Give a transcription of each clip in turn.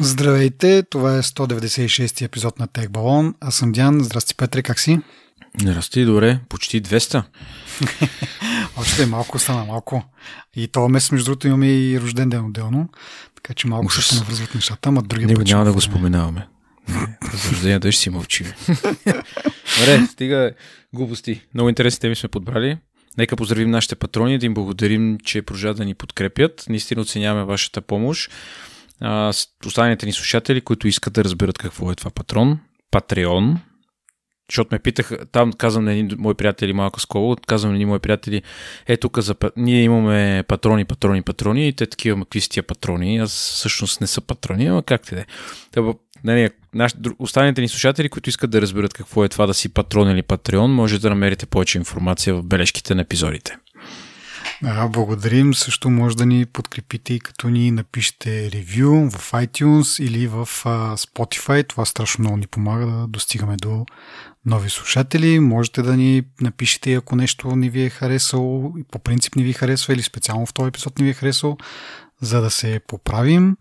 Здравейте, това е 196 епизод на Тех Балон. Аз съм Диан. Здрасти, Петре, как си? Здрасти, добре. Почти 200. Още е малко, стана малко. И това месец, между другото, имаме и рожден ден отделно, така че малко ще се навързват нещата, ама други път. няма да го споменаваме. За рождения ден ще си мълчим. Добре, стига глупости. Много интересни теми сме подбрали. Нека поздравим нашите патрони, да им благодарим, че продължават да ни подкрепят. Наистина оценяваме вашата помощ а, останалите ни слушатели, които искат да разберат какво е това патрон, Патреон, защото ме питах, там казвам на едни мои приятели малко скоро, казвам на едни мои приятели, е тук за, ние имаме патрони, патрони, патрони и те такива, какви са тия патрони, аз всъщност не са патрони, ама как те да е. Нали, наш, останалите ни слушатели, които искат да разберат какво е това да си патрон или патреон, може да намерите повече информация в бележките на епизодите. Да, благодарим. Също може да ни подкрепите и като ни напишете ревю в iTunes или в а, Spotify. Това страшно много ни помага да достигаме до нови слушатели. Можете да ни напишете, ако нещо не ви е харесало по принцип не ви харесва или специално в този епизод не ви е харесало, за да се поправим.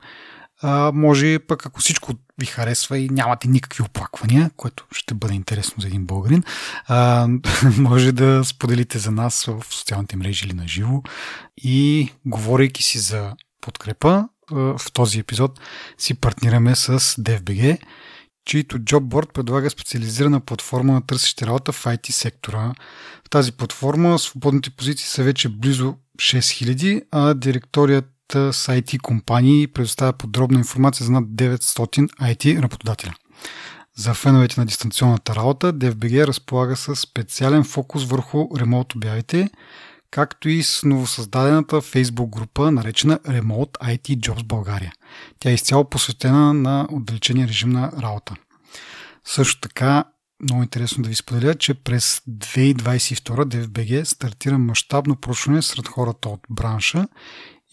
А, може пък ако всичко ви харесва и нямате никакви оплаквания, което ще бъде интересно за един българин, а, може да споделите за нас в социалните мрежи или на живо. И говорейки си за подкрепа, в този епизод си партнираме с DFBG, чието джобборд предлага специализирана платформа на търсещи работа в IT сектора. В тази платформа свободните позиции са вече близо 6000, а директорият с IT компании предоставя подробна информация за над 900 IT работодателя. За феновете на дистанционната работа, DFBG разполага с специален фокус върху ремонт обявите, както и с новосъздадената Facebook група, наречена Remote IT Jobs България. Тя е изцяло посветена на отдалечения режим на работа. Също така, много интересно да ви споделя, че през 2022 DFBG стартира мащабно проучване сред хората от бранша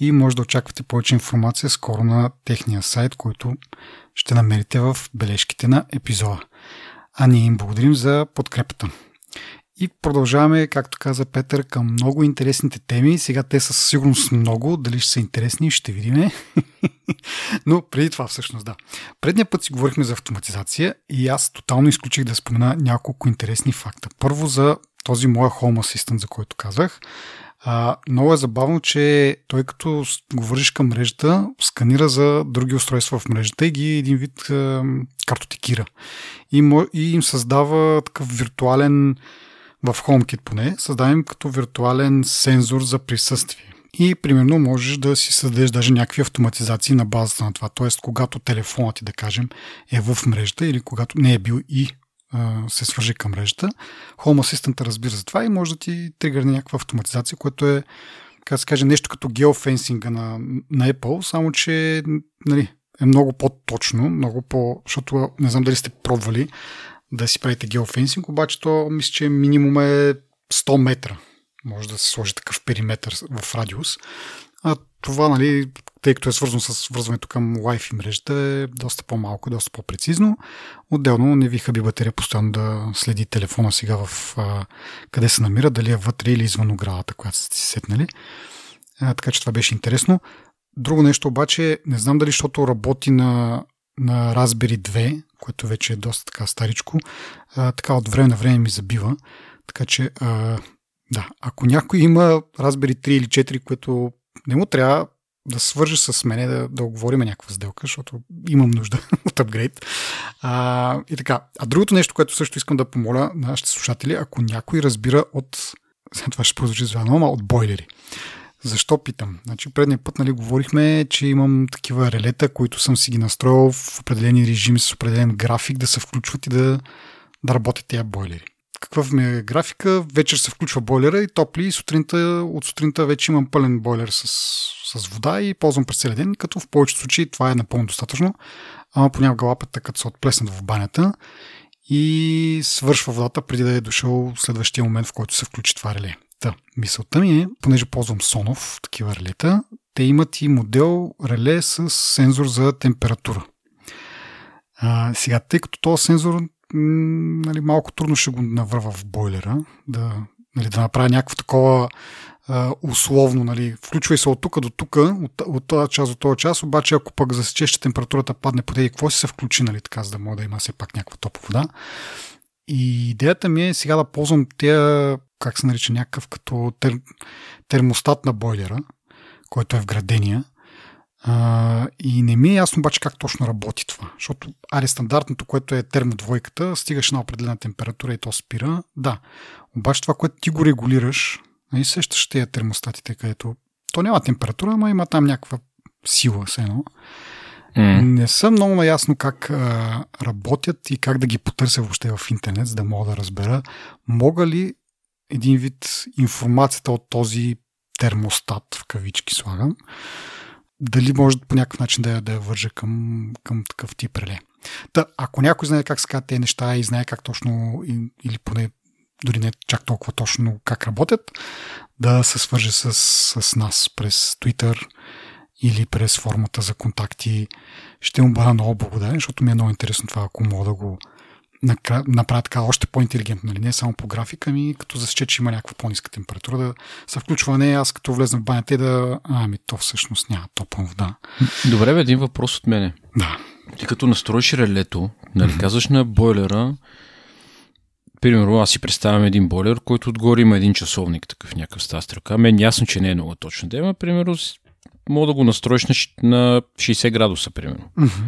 и може да очаквате повече информация скоро на техния сайт, който ще намерите в бележките на епизода. А ние им благодарим за подкрепата. И продължаваме, както каза Петър, към много интересните теми. Сега те са със сигурност много. Дали ще са интересни, ще видим. Но преди това всъщност да. Предния път си говорихме за автоматизация и аз тотално изключих да спомена няколко интересни факта. Първо за този моя Home Assistant, за който казах. А, много е забавно, че той като говориш към мрежата, сканира за други устройства в мрежата и ги един вид а, картотекира. И, и им създава такъв виртуален, в HomeKit поне, създавам като виртуален сензор за присъствие. И примерно можеш да си създадеш даже някакви автоматизации на базата на това. Тоест, когато телефонът ти, да кажем, е в мрежата или когато не е бил и се свържи към мрежата. Home Assistant разбира за това и може да ти тригърне някаква автоматизация, което е, как се каже, нещо като геофенсинга на, на Apple, само че нали, е много по-точно, много по... защото не знам дали сте пробвали да си правите геофенсинг, обаче то мисля, че минимум е 100 метра. Може да се сложи такъв периметр в радиус. А това, нали, тъй като е свързано с връзването към Wi-Fi мрежата, е доста по-малко, доста по-прецизно. Отделно не ви хаби батерия постоянно да следи телефона сега в а, къде се намира, дали е вътре или извън оградата, която сте си сетнали. А, така че това беше интересно. Друго нещо обаче, не знам дали защото работи на, на Raspberry 2, което вече е доста така старичко, а, така от време на време ми забива. Така че, а, да, ако някой има Raspberry 3 или 4, което не му трябва да свържи с мене, да, да оговорим някаква сделка, защото имам нужда от апгрейд. А, и така. А другото нещо, което също искам да помоля нашите слушатели, ако някой разбира от, това ще прозвучи звено, ама от бойлери. Защо питам? Значи предния път нали, говорихме, че имам такива релета, които съм си ги настроил в определени режими с определен график да се включват и да, да работят тези бойлери какъв ми е графика, вечер се включва бойлера и топли и сутринта, от сутринта вече имам пълен бойлер с, с вода и ползвам през целия ден, като в повечето случаи това е напълно достатъчно. Ама понякога лапата, като се отплеснат в банята и свършва водата преди да е дошъл следващия момент, в който се включи това реле. Та, мисълта ми е, понеже ползвам Сонов, такива релета, те имат и модел реле с сензор за температура. А, сега, тъй като този сензор нали, малко трудно ще го навърва в бойлера, да, нали, да направя някакво такова а, условно, нали, включвай се от тук до тук, от, от този час до този час, обаче ако пък засечеш, че температурата падне по тези, какво си се включи, нали, така, за да може да има все пак някаква топла вода. И идеята ми е сега да ползвам тези, как се нарича, някакъв като тер, термостат на бойлера, който е вградения. А, и не ми е ясно обаче как точно работи това. Защото, аре, стандартното, което е термодвойката, стигаш на определена температура и то спира. Да. Обаче това, което ти го регулираш, нали, сещаш тези термостатите, където то няма температура, но има там някаква сила, все едно. Mm. Не съм много наясно как а, работят и как да ги потърся въобще в интернет, за да мога да разбера мога ли един вид информацията от този термостат, в кавички слагам, дали може по някакъв начин да да я вържа към, към такъв тип реле. Та, ако някой знае как се казват тези неща и знае как точно, или поне дори не чак толкова точно как работят, да се свърже с, с нас през Twitter или през формата за контакти. Ще му бъда много благодарен, защото ми е много интересно това, ако мога да го направя така още по-интелигентно, нали? не само по графика, ми като засече, че има някаква по-ниска температура, да се включва не аз като влезна в банята и да, ами то всъщност няма топла вода. Добре, бе, един въпрос от мене. Да. Ти като настроиш релето, нали, mm-hmm. казваш на бойлера, примерно аз си представям един бойлер, който отгоре има един часовник, такъв някакъв стара стрелка. Мен ясно, че не е много точно да има, примерно мога да го настроиш на, на 60 градуса, примерно. Mm-hmm.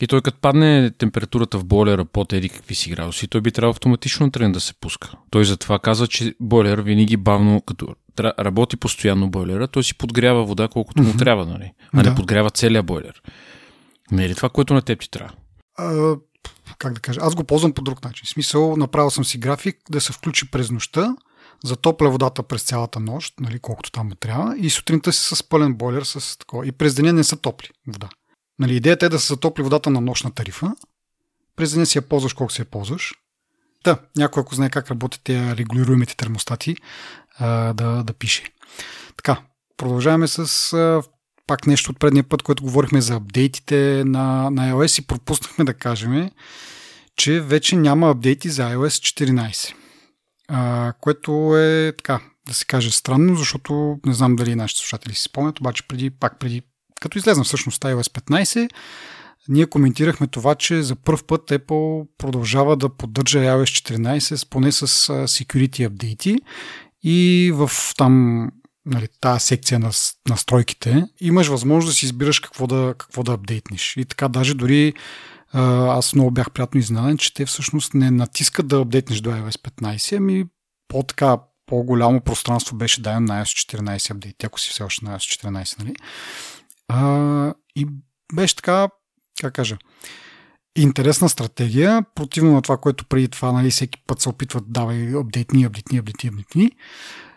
И той като падне температурата в бойлера под еди какви си градуси, той би трябвало автоматично тръгне да се пуска. Той затова казва, че бойлер винаги бавно, като работи постоянно бойлера, той си подгрява вода колкото му трябва, нали? А да. не подгрява целият бойлер. Не е ли това, което на теб ти трябва? А, как да кажа? Аз го ползвам по друг начин. В смисъл, направил съм си график да се включи през нощта, затопля водата през цялата нощ, нали, колкото там му трябва, и сутринта си с пълен бойлер с такова. И през деня не са топли вода. Нали, идеята е да се затопли водата на нощна тарифа. През деня си я ползваш колко си я ползваш. Да, някой ако знае как работят тези регулируемите термостати, а, да, да пише. Така, продължаваме с а, пак нещо от предния път, което говорихме за апдейтите на, на iOS и пропуснахме да кажем, че вече няма апдейти за iOS 14. А, което е така, да се каже странно, защото не знам дали нашите слушатели си спомнят, обаче преди, пак преди като излезна всъщност iOS 15, ние коментирахме това, че за първ път Apple продължава да поддържа iOS 14 поне с security апдейти и в там нали, тази секция на настройките имаш възможност да си избираш какво да, какво да апдейтнеш. И така даже дори аз много бях приятно изненадан, че те всъщност не натискат да апдейтнеш до iOS 15, ами по-така по-голямо пространство беше дадено на iOS 14 апдейт, ако си все още на iOS 14, нали? А, и беше така, как кажа, интересна стратегия, противно на това, което преди това, нали, всеки път се опитват да давай апдейтни, апдейтни, апдейтни, апдейтни.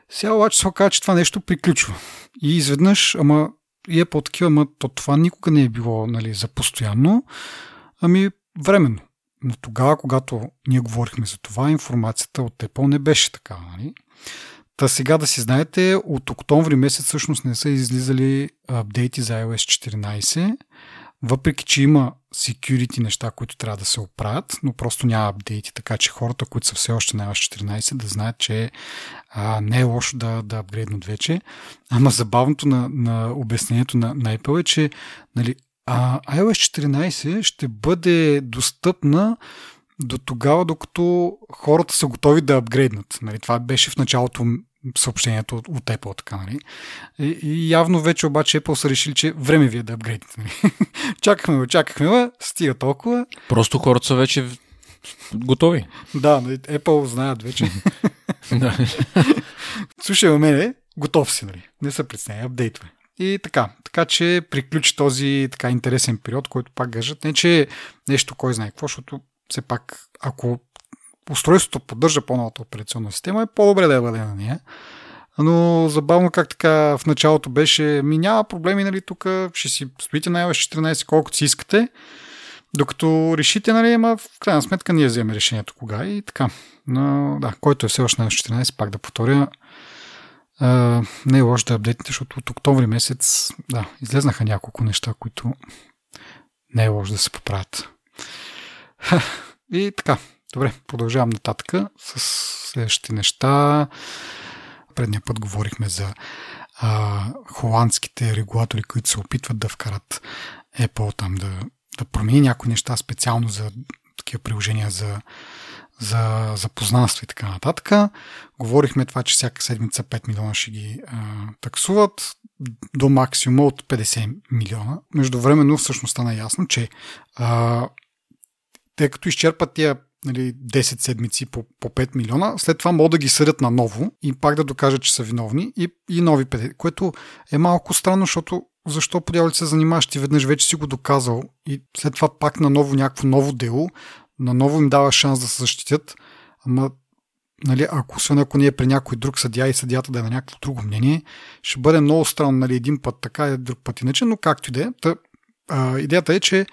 Сега обаче се оказа, че това нещо приключва. И изведнъж, ама и е по-такива, ама то това никога не е било нали, за постоянно, ами временно. Но тогава, когато ние говорихме за това, информацията от Apple не беше така. Нали? Та сега да си знаете, от октомври месец всъщност не са излизали апдейти за iOS 14, въпреки че има security неща, които трябва да се оправят, но просто няма апдейти, така че хората, които са все още на iOS 14, да знаят, че а, не е лошо да, да апгрейднат вече. Ама забавното на, на обяснението на, на Apple е, че нали, а, iOS 14 ще бъде достъпна до тогава, докато хората са готови да апгрейднат. Нали, това беше в началото съобщението от, от Apple, така, нали? И, и явно вече обаче Apple са решили, че време ви е да апгрейдите. Нали? чакахме, чакахме, стига толкова. Просто хората са вече готови. Да, нали, Apple знаят вече. Слушай, у мене, готов си, нали? Не са притесняй, апдейтвай. И така, така че приключи този така интересен период, който пак гъжат. Не, че нещо кой знае какво, защото все пак, ако устройството поддържа по-новата операционна система, е по-добре да я бъде на нея. Но забавно как така в началото беше, ми няма проблеми, нали, тук ще си стоите на iOS 14 колкото си искате, докато решите, нали, ама в крайна сметка ние вземем решението кога и така. Но да, който е все още на iOS 14, пак да повторя, а, не е лошо да апдейтите, защото от октомври месец, да, излезнаха няколко неща, които не е лошо да се поправят. И така, добре, продължавам нататък с следващите неща. Предния път говорихме за а, холандските регулатори, които се опитват да вкарат Apple там да, да промени някои неща специално за такива приложения за, за запознанство и така нататък. Говорихме това, че всяка седмица 5 милиона ще ги а, таксуват до максимум от 50 милиона. Междувременно всъщност стана ясно, че а, те като изчерпат тия нали, 10 седмици по, по 5 милиона, след това могат да ги съдят на ново и пак да докажат, че са виновни. И, и нови 50, което е малко странно, защото защо по дяволи се занимаваш, ти веднъж вече си го доказал и след това пак на ново някакво ново дело, на ново им дава шанс да се защитят, ама нали, ако освен ако не е при някой друг съдия и съдията да е на някакво друго мнение, ще бъде много странно, нали, един път така и друг път иначе, но както и да е. Идеята е, че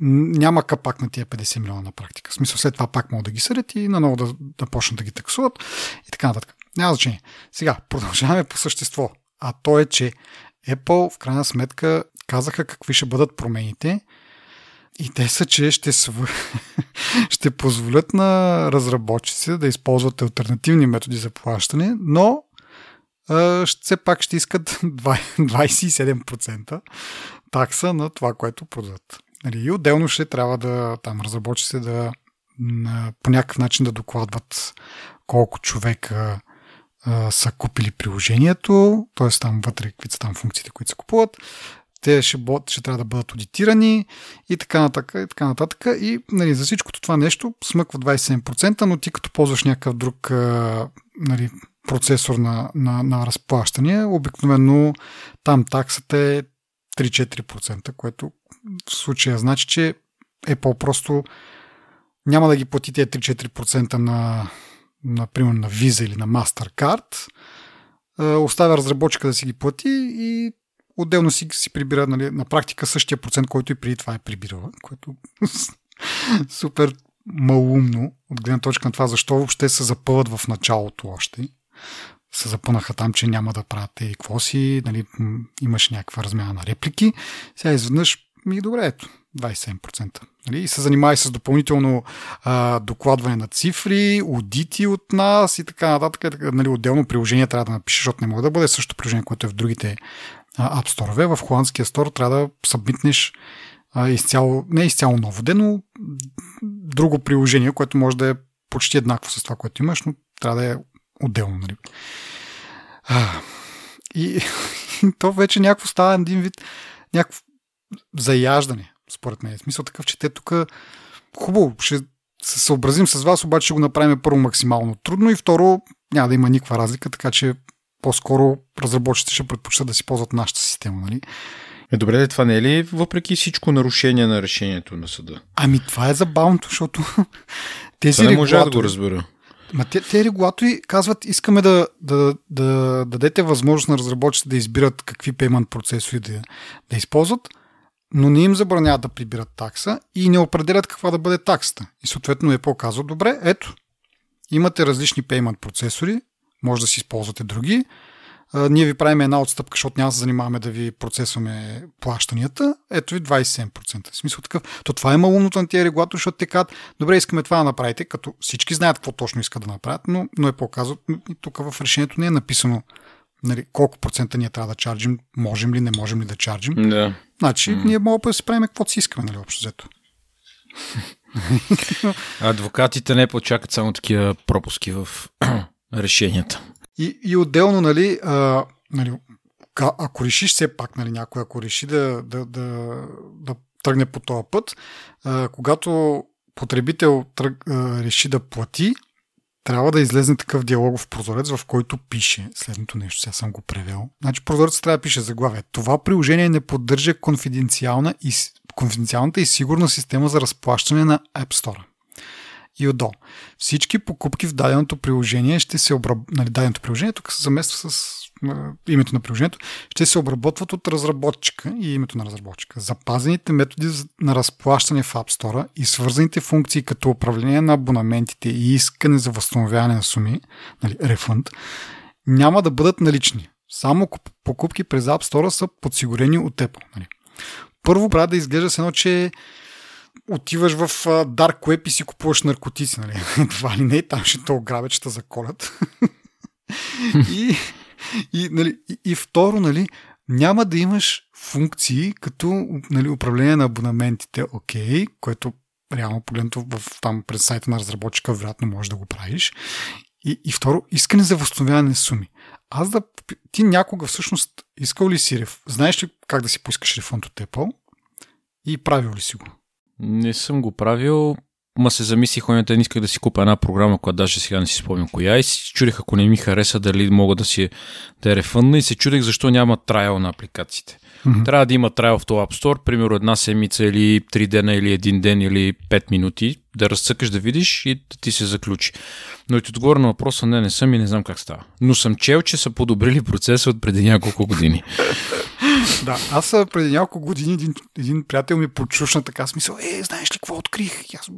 няма капак на тия 50 милиона на практика. В смисъл след това пак могат да ги съдят и наново да, да почнат да ги таксуват и така нататък. Няма значение. Сега, продължаваме по същество. А то е, че Apple в крайна сметка казаха какви ще бъдат промените и те са, че ще, св... ще позволят на разработчици да използват альтернативни методи за плащане, но все пак ще искат 27% такса на това, което продадат. Нали, и отделно ще трябва да там разработчиците да по някакъв начин да докладват колко човека а, са купили приложението, т.е. там вътре какви са там функциите, които се купуват. Те ще, ще трябва да бъдат аудитирани и така нататък. И, така нататък. и нали, за всичкото това нещо смъква 27%, но ти като ползваш някакъв друг а, нали, процесор на, на, на разплащане, обикновено там таксата е 3-4%, което в случая значи, че Apple просто няма да ги плати тези 3-4% на, например, на Visa или на MasterCard, оставя разработчика да си ги плати и отделно си, си прибира нали, на практика същия процент, който и преди това е прибирала, което супер малумно от гледна точка на това, защо въобще се запъват в началото още. Се запънаха там, че няма да правят и какво си, нали, имаш някаква размяна на реплики. Сега изведнъж ми добре, ето, 27%. Нали? И се занимава с допълнително а, докладване на цифри, аудити от нас и така нататък. Нали, отделно приложение трябва да напишеш, защото не може да бъде също приложение, което е в другите App Store. В холандския стор трябва да събитнеш а, изцяло, не изцяло ново ден, но друго приложение, което може да е почти еднакво с това, което имаш, но трябва да е отделно. Нали? А, и, и то вече някакво става един вид, някакво заяждане, според мен. В смисъл такъв, че те тук хубаво, ще се съобразим с вас, обаче ще го направим първо максимално трудно и второ няма да има никаква разлика, така че по-скоро разработчиците ще предпочитат да си ползват нашата система. Нали? Е, добре, това не е ли въпреки всичко нарушение на решението на съда? Ами това е забавното, защото тези това не може да го разбера. Ма те, те регулатори казват, искаме да, да, да, да дадете възможност на разработчиците да избират какви payment процесори да, да използват, но не им забраняват да прибират такса и не определят каква да бъде таксата. И съответно е показва, добре, ето, имате различни payment процесори, може да си използвате други. Ние ви правим една отстъпка, защото няма да се занимаваме да ви процесваме плащанията. Ето ви 27%. В смисъл такъв. То това е малумното на тия регулатори, защото те казват, добре, искаме това да направите, като всички знаят какво точно искат да направят, но, но е показват. Тук в решението не е написано нали, колко процента ние трябва да чарджим, можем ли, не можем ли да чарджим. Да. Значи, mm. ние можем да си правим каквото си искаме, нали, общо взето. Адвокатите не почакат само такива пропуски в решенията. И, и отделно, нали, а, нали, ако решиш все пак, нали, някой, ако реши да, да, да, да тръгне по този път, а, когато потребител тръг, а, реши да плати, трябва да излезне такъв диалогов прозорец, в който пише следното нещо. Сега съм го превел. Значи прозорец трябва да пише заглавие. Това приложение не поддържа конфиденциална и, конфиденциалната и сигурна система за разплащане на App Store. И отдолу. Всички покупки в даденото приложение ще се обработват. Нали, даденото приложение тук се замества с името на приложението, ще се обработват от разработчика и името на разработчика. Запазените методи на разплащане в App Store и свързаните функции като управление на абонаментите и искане за възстановяване на суми, нали, рефунд, няма да бъдат налични. Само покупки през App Store са подсигурени от Apple. Нали. Първо трябва да изглежда с едно, че отиваш в Dark Web и си купуваш наркотици. Нали. Това ли не, там ще то ограбят, ще заколят. и, и, нали, и, и второ, нали, няма да имаш функции като нали, управление на абонаментите, окей, което реално погледнато в, там през сайта на разработчика вероятно можеш да го правиш. И, и второ, искане за възстановяване на суми. Аз да... Ти някога всъщност искал ли си реф... Знаеш ли как да си поискаш рефонд от Apple? И правил ли си го? Не съм го правил. Ма се замислих, оня ден исках да си купя една програма, която даже сега не си спомням коя и си чудих, ако не ми хареса, дали мога да си да е рефънна и се чудих защо няма трайл на апликациите. Mm-hmm. Трябва да има трайл в App Store, примерно една седмица или три дена или един ден или пет минути, да разцъкаш да видиш и да ти се заключи. Но и ти отговоря на въпроса, не, не съм и не знам как става. Но съм чел, че са подобрили процеса от преди няколко години. да, аз преди няколко години един, един приятел ми почушна така смисъл, е, знаеш ли какво открих? И аз,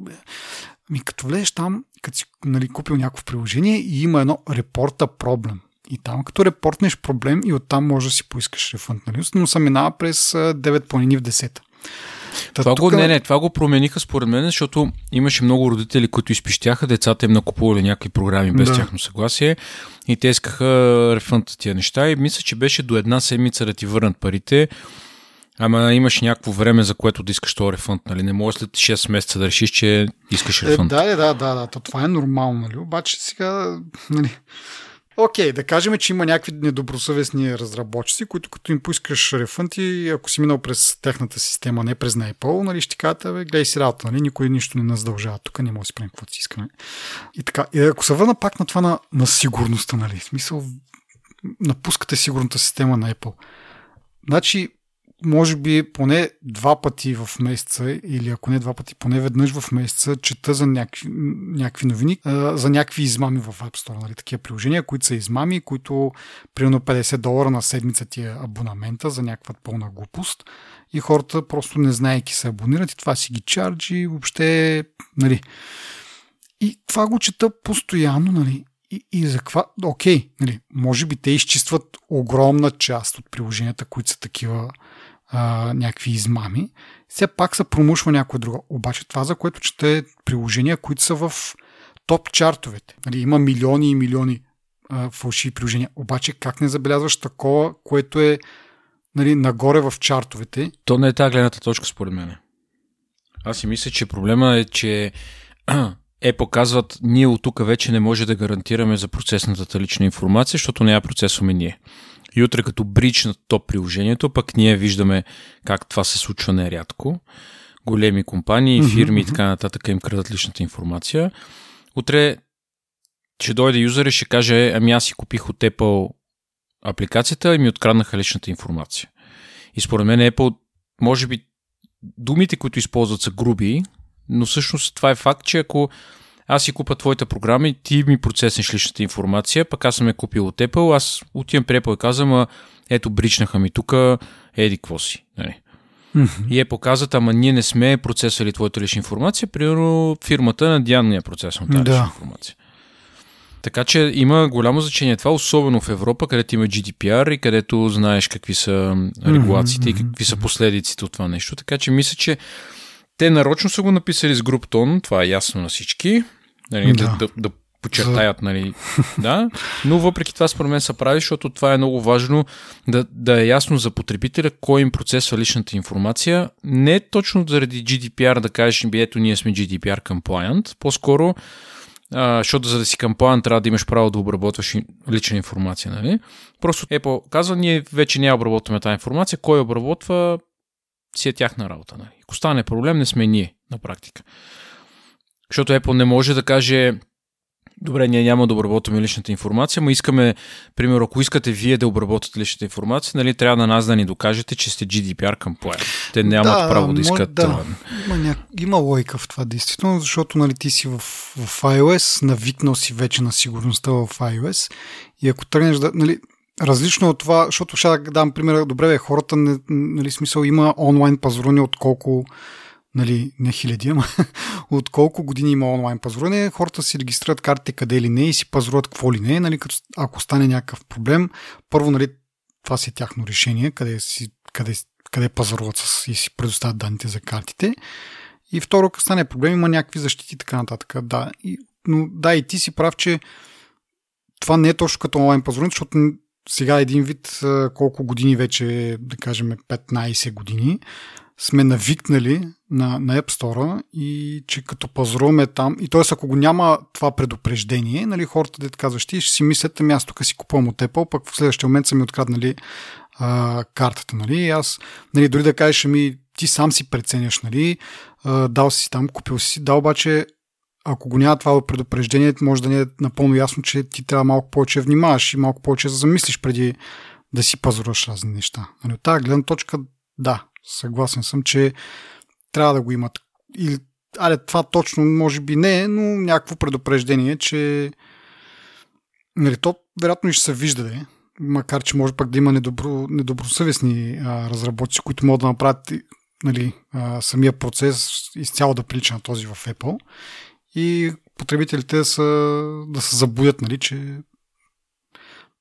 ми като влезеш там, като си нали, купил някакво приложение и има едно репорта проблем. И там, като репортнеш проблем и оттам може да си поискаш рефънд, нали? но се минава през 9 планини в 10. Та, това, тук... го, не, не, това го промениха според мен, защото имаше много родители, които изпищяха, децата им накупували някакви програми без да. тяхно съгласие и те искаха рефънта тия неща и мисля, че беше до една седмица да ти върнат парите. Ама имаш някакво време, за което да искаш този рефънд, нали? Не можеш след 6 месеца да решиш, че искаш рефънд. Е, да, да, да, да, то това е нормално, нали? Обаче сега, нали, Окей, да кажем, че има някакви недобросъвестни разработчици, които като им поискаш рефънти, ако си минал през техната система, не през Apple, нали, ще кажат, бе, гледай си работа, нали, никой нищо не нас задължава, тук не може да си правим каквото си искаме. И така, и ако се върна пак на това на, на сигурността, нали, в смисъл, напускате сигурната система на Apple. Значи, може би поне два пъти в месеца или ако не два пъти, поне веднъж в месеца чета за някакви, някакви новини, за някакви измами в App Store, нали, такива приложения, които са измами, които примерно 50 долара на седмица ти е абонамента за някаква пълна глупост и хората просто не знаеки се абонират и това си ги чарджи, въобще, нали. И това го чета постоянно, нали. И, и за каква... Окей, нали, може би те изчистват огромна част от приложенията, които са такива а, някакви измами. Все пак се промушва някоя друга. Обаче това, за което чете приложения, които са в топ чартовете. Нали, има милиони и милиони а, фалшиви приложения. Обаче как не забелязваш такова, което е нали, нагоре в чартовете? То не е тази гледната точка, според мен. Аз си мисля, че проблема е, че е показват, ние от тук вече не може да гарантираме за процесната лична информация, защото не я процесваме ние. И утре като брич на топ приложението, пък ние виждаме как това се случва нерядко. Големи компании, фирми mm-hmm. и така нататък им крадат личната информация. Утре ще дойде юзър и ще каже, ами аз си купих от Apple апликацията и ми откраднаха личната информация. И според мен Apple, може би думите, които използват са груби, но всъщност това е факт, че ако аз си купа твоята програма и ти ми процеснеш личната информация, пък аз съм я купил от Apple, аз отивам при Apple и казвам, а, ето бричнаха ми тук, еди какво си. Нали? Mm-hmm. И е показват, ама ние не сме процесвали твоята лична информация, примерно фирмата на Диан е процесвала тази да. лична информация. Така че има голямо значение това, особено в Европа, където има GDPR и където знаеш какви са регулациите mm-hmm. и какви са последиците от това нещо. Така че мисля, че те нарочно са го написали с груп тон, това е ясно на всички нали, да. Да, да, да почертаят, нали, да, но въпреки това според мен са прави, защото това е много важно да, да е ясно за потребителя кой им процесва личната информация. Не точно заради GDPR да кажеш, ето ние сме GDPR compliant, по-скоро а, защото за да си compliant трябва да имаш право да обработваш лична информация, нали? Просто Apple казва, ние вече не обработваме тази информация, кой обработва си е тяхна работа, нали? Ако стане проблем, не сме ние на практика. Защото Apple не може да каже Добре, ние няма да обработваме личната информация, но искаме, примерно, ако искате вие да обработвате личната информация, нали, трябва на нас да ни докажете, че сте GDPR compliant. Те нямат да, право да искат да, това. Има, ня... има лойка в това, действително, защото нали, ти си в, в iOS, навикнал си вече на сигурността в iOS и ако тръгнеш да... Нали, различно от това, защото ще да дам пример, добре, бе, хората, не, нали, смисъл, има онлайн пазаруване от колко нали, не хиляди, ама от колко години има онлайн пазаруване, хората си регистрират картите къде или не и си пазаруват какво ли не, нали, като, ако стане някакъв проблем, първо, нали, това си е тяхно решение, къде, си, къде, къде пазаруват с, и си предоставят данните за картите. И второ, ако стане проблем, има някакви защити и така нататък. Да, и, но да, и ти си прав, че това не е точно като онлайн пазаруване, защото сега един вид колко години вече, да кажем 15 години, сме навикнали на, на App Store и че като пазаруваме там, и т.е. ако го няма това предупреждение, нали, хората, да казваш ти, ще си мислят, ами аз тук си купувам от Apple, пък в следващия момент са ми откраднали а, картата. Нали, и аз, нали, дори да кажеш, ами ти сам си преценяш, нали, а, дал си там, купил си, да, обаче ако го няма това предупреждение, може да не е напълно ясно, че ти трябва малко повече внимаваш и малко повече да замислиш преди да си пазаруваш разни неща. Нали, от тази гледна точка, да, съгласен съм, че трябва да го имат. И, аре, това точно може би не е, но някакво предупреждение, че нали, то вероятно и ще се вижда, де, макар че може пък да има недобро, недобросъвестни а, разработчици, които могат да направят нали, а, самия процес изцяло да прилича на този в Apple. И потребителите са, да се забудят, нали, че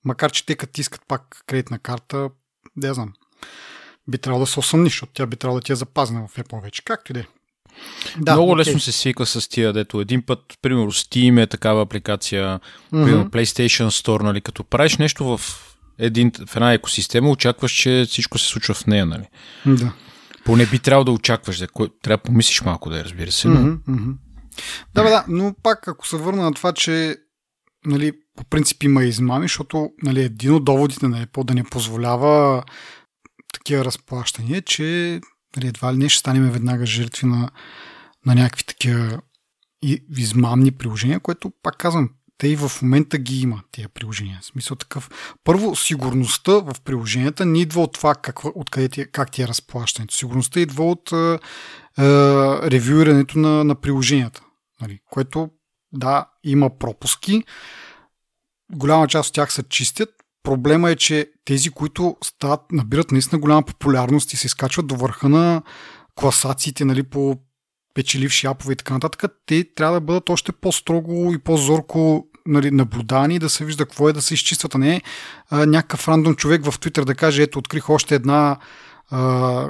макар че те като искат пак кредитна карта, да я знам, би трябвало да се осъмниш, защото тя би трябвало да ти е запазена в Apple вече. Както и да е. Да, Много okay. лесно се свиква с тия, дето един път, примерно Steam е такава апликация, mm-hmm. примерно PlayStation Store, нали, като правиш нещо в, един, в една екосистема, очакваш, че всичко се случва в нея, нали? Да. Поне би трябвало да очакваш, да, трябва да помислиш малко да разбира се. Но... Mm-hmm. Да, бе, да, но пак ако се върна на това, че нали, по принцип има измами, защото нали, един от доводите на Apple да не позволява такива разплащания, че нали, едва ли не ще станем веднага жертви на, на някакви такива измамни приложения, което пак казвам, те и в момента ги има тия приложения. В смисъл такъв. Първо, сигурността в приложенията не идва от това как, откъде ти, как ти е разплащането. Сигурността идва от е, е, ревюирането на, на приложенията. Нали, което, да, има пропуски. Голяма част от тях се чистят. Проблема е, че тези, които стават, набират наистина голяма популярност и се изкачват до върха на класациите нали, по печеливши апове и така нататък, те трябва да бъдат още по-строго и по-зорко нали, наблюдани, да се вижда какво е да се изчистват, а не а, някакъв рандом човек в Twitter да каже, ето открих още една а,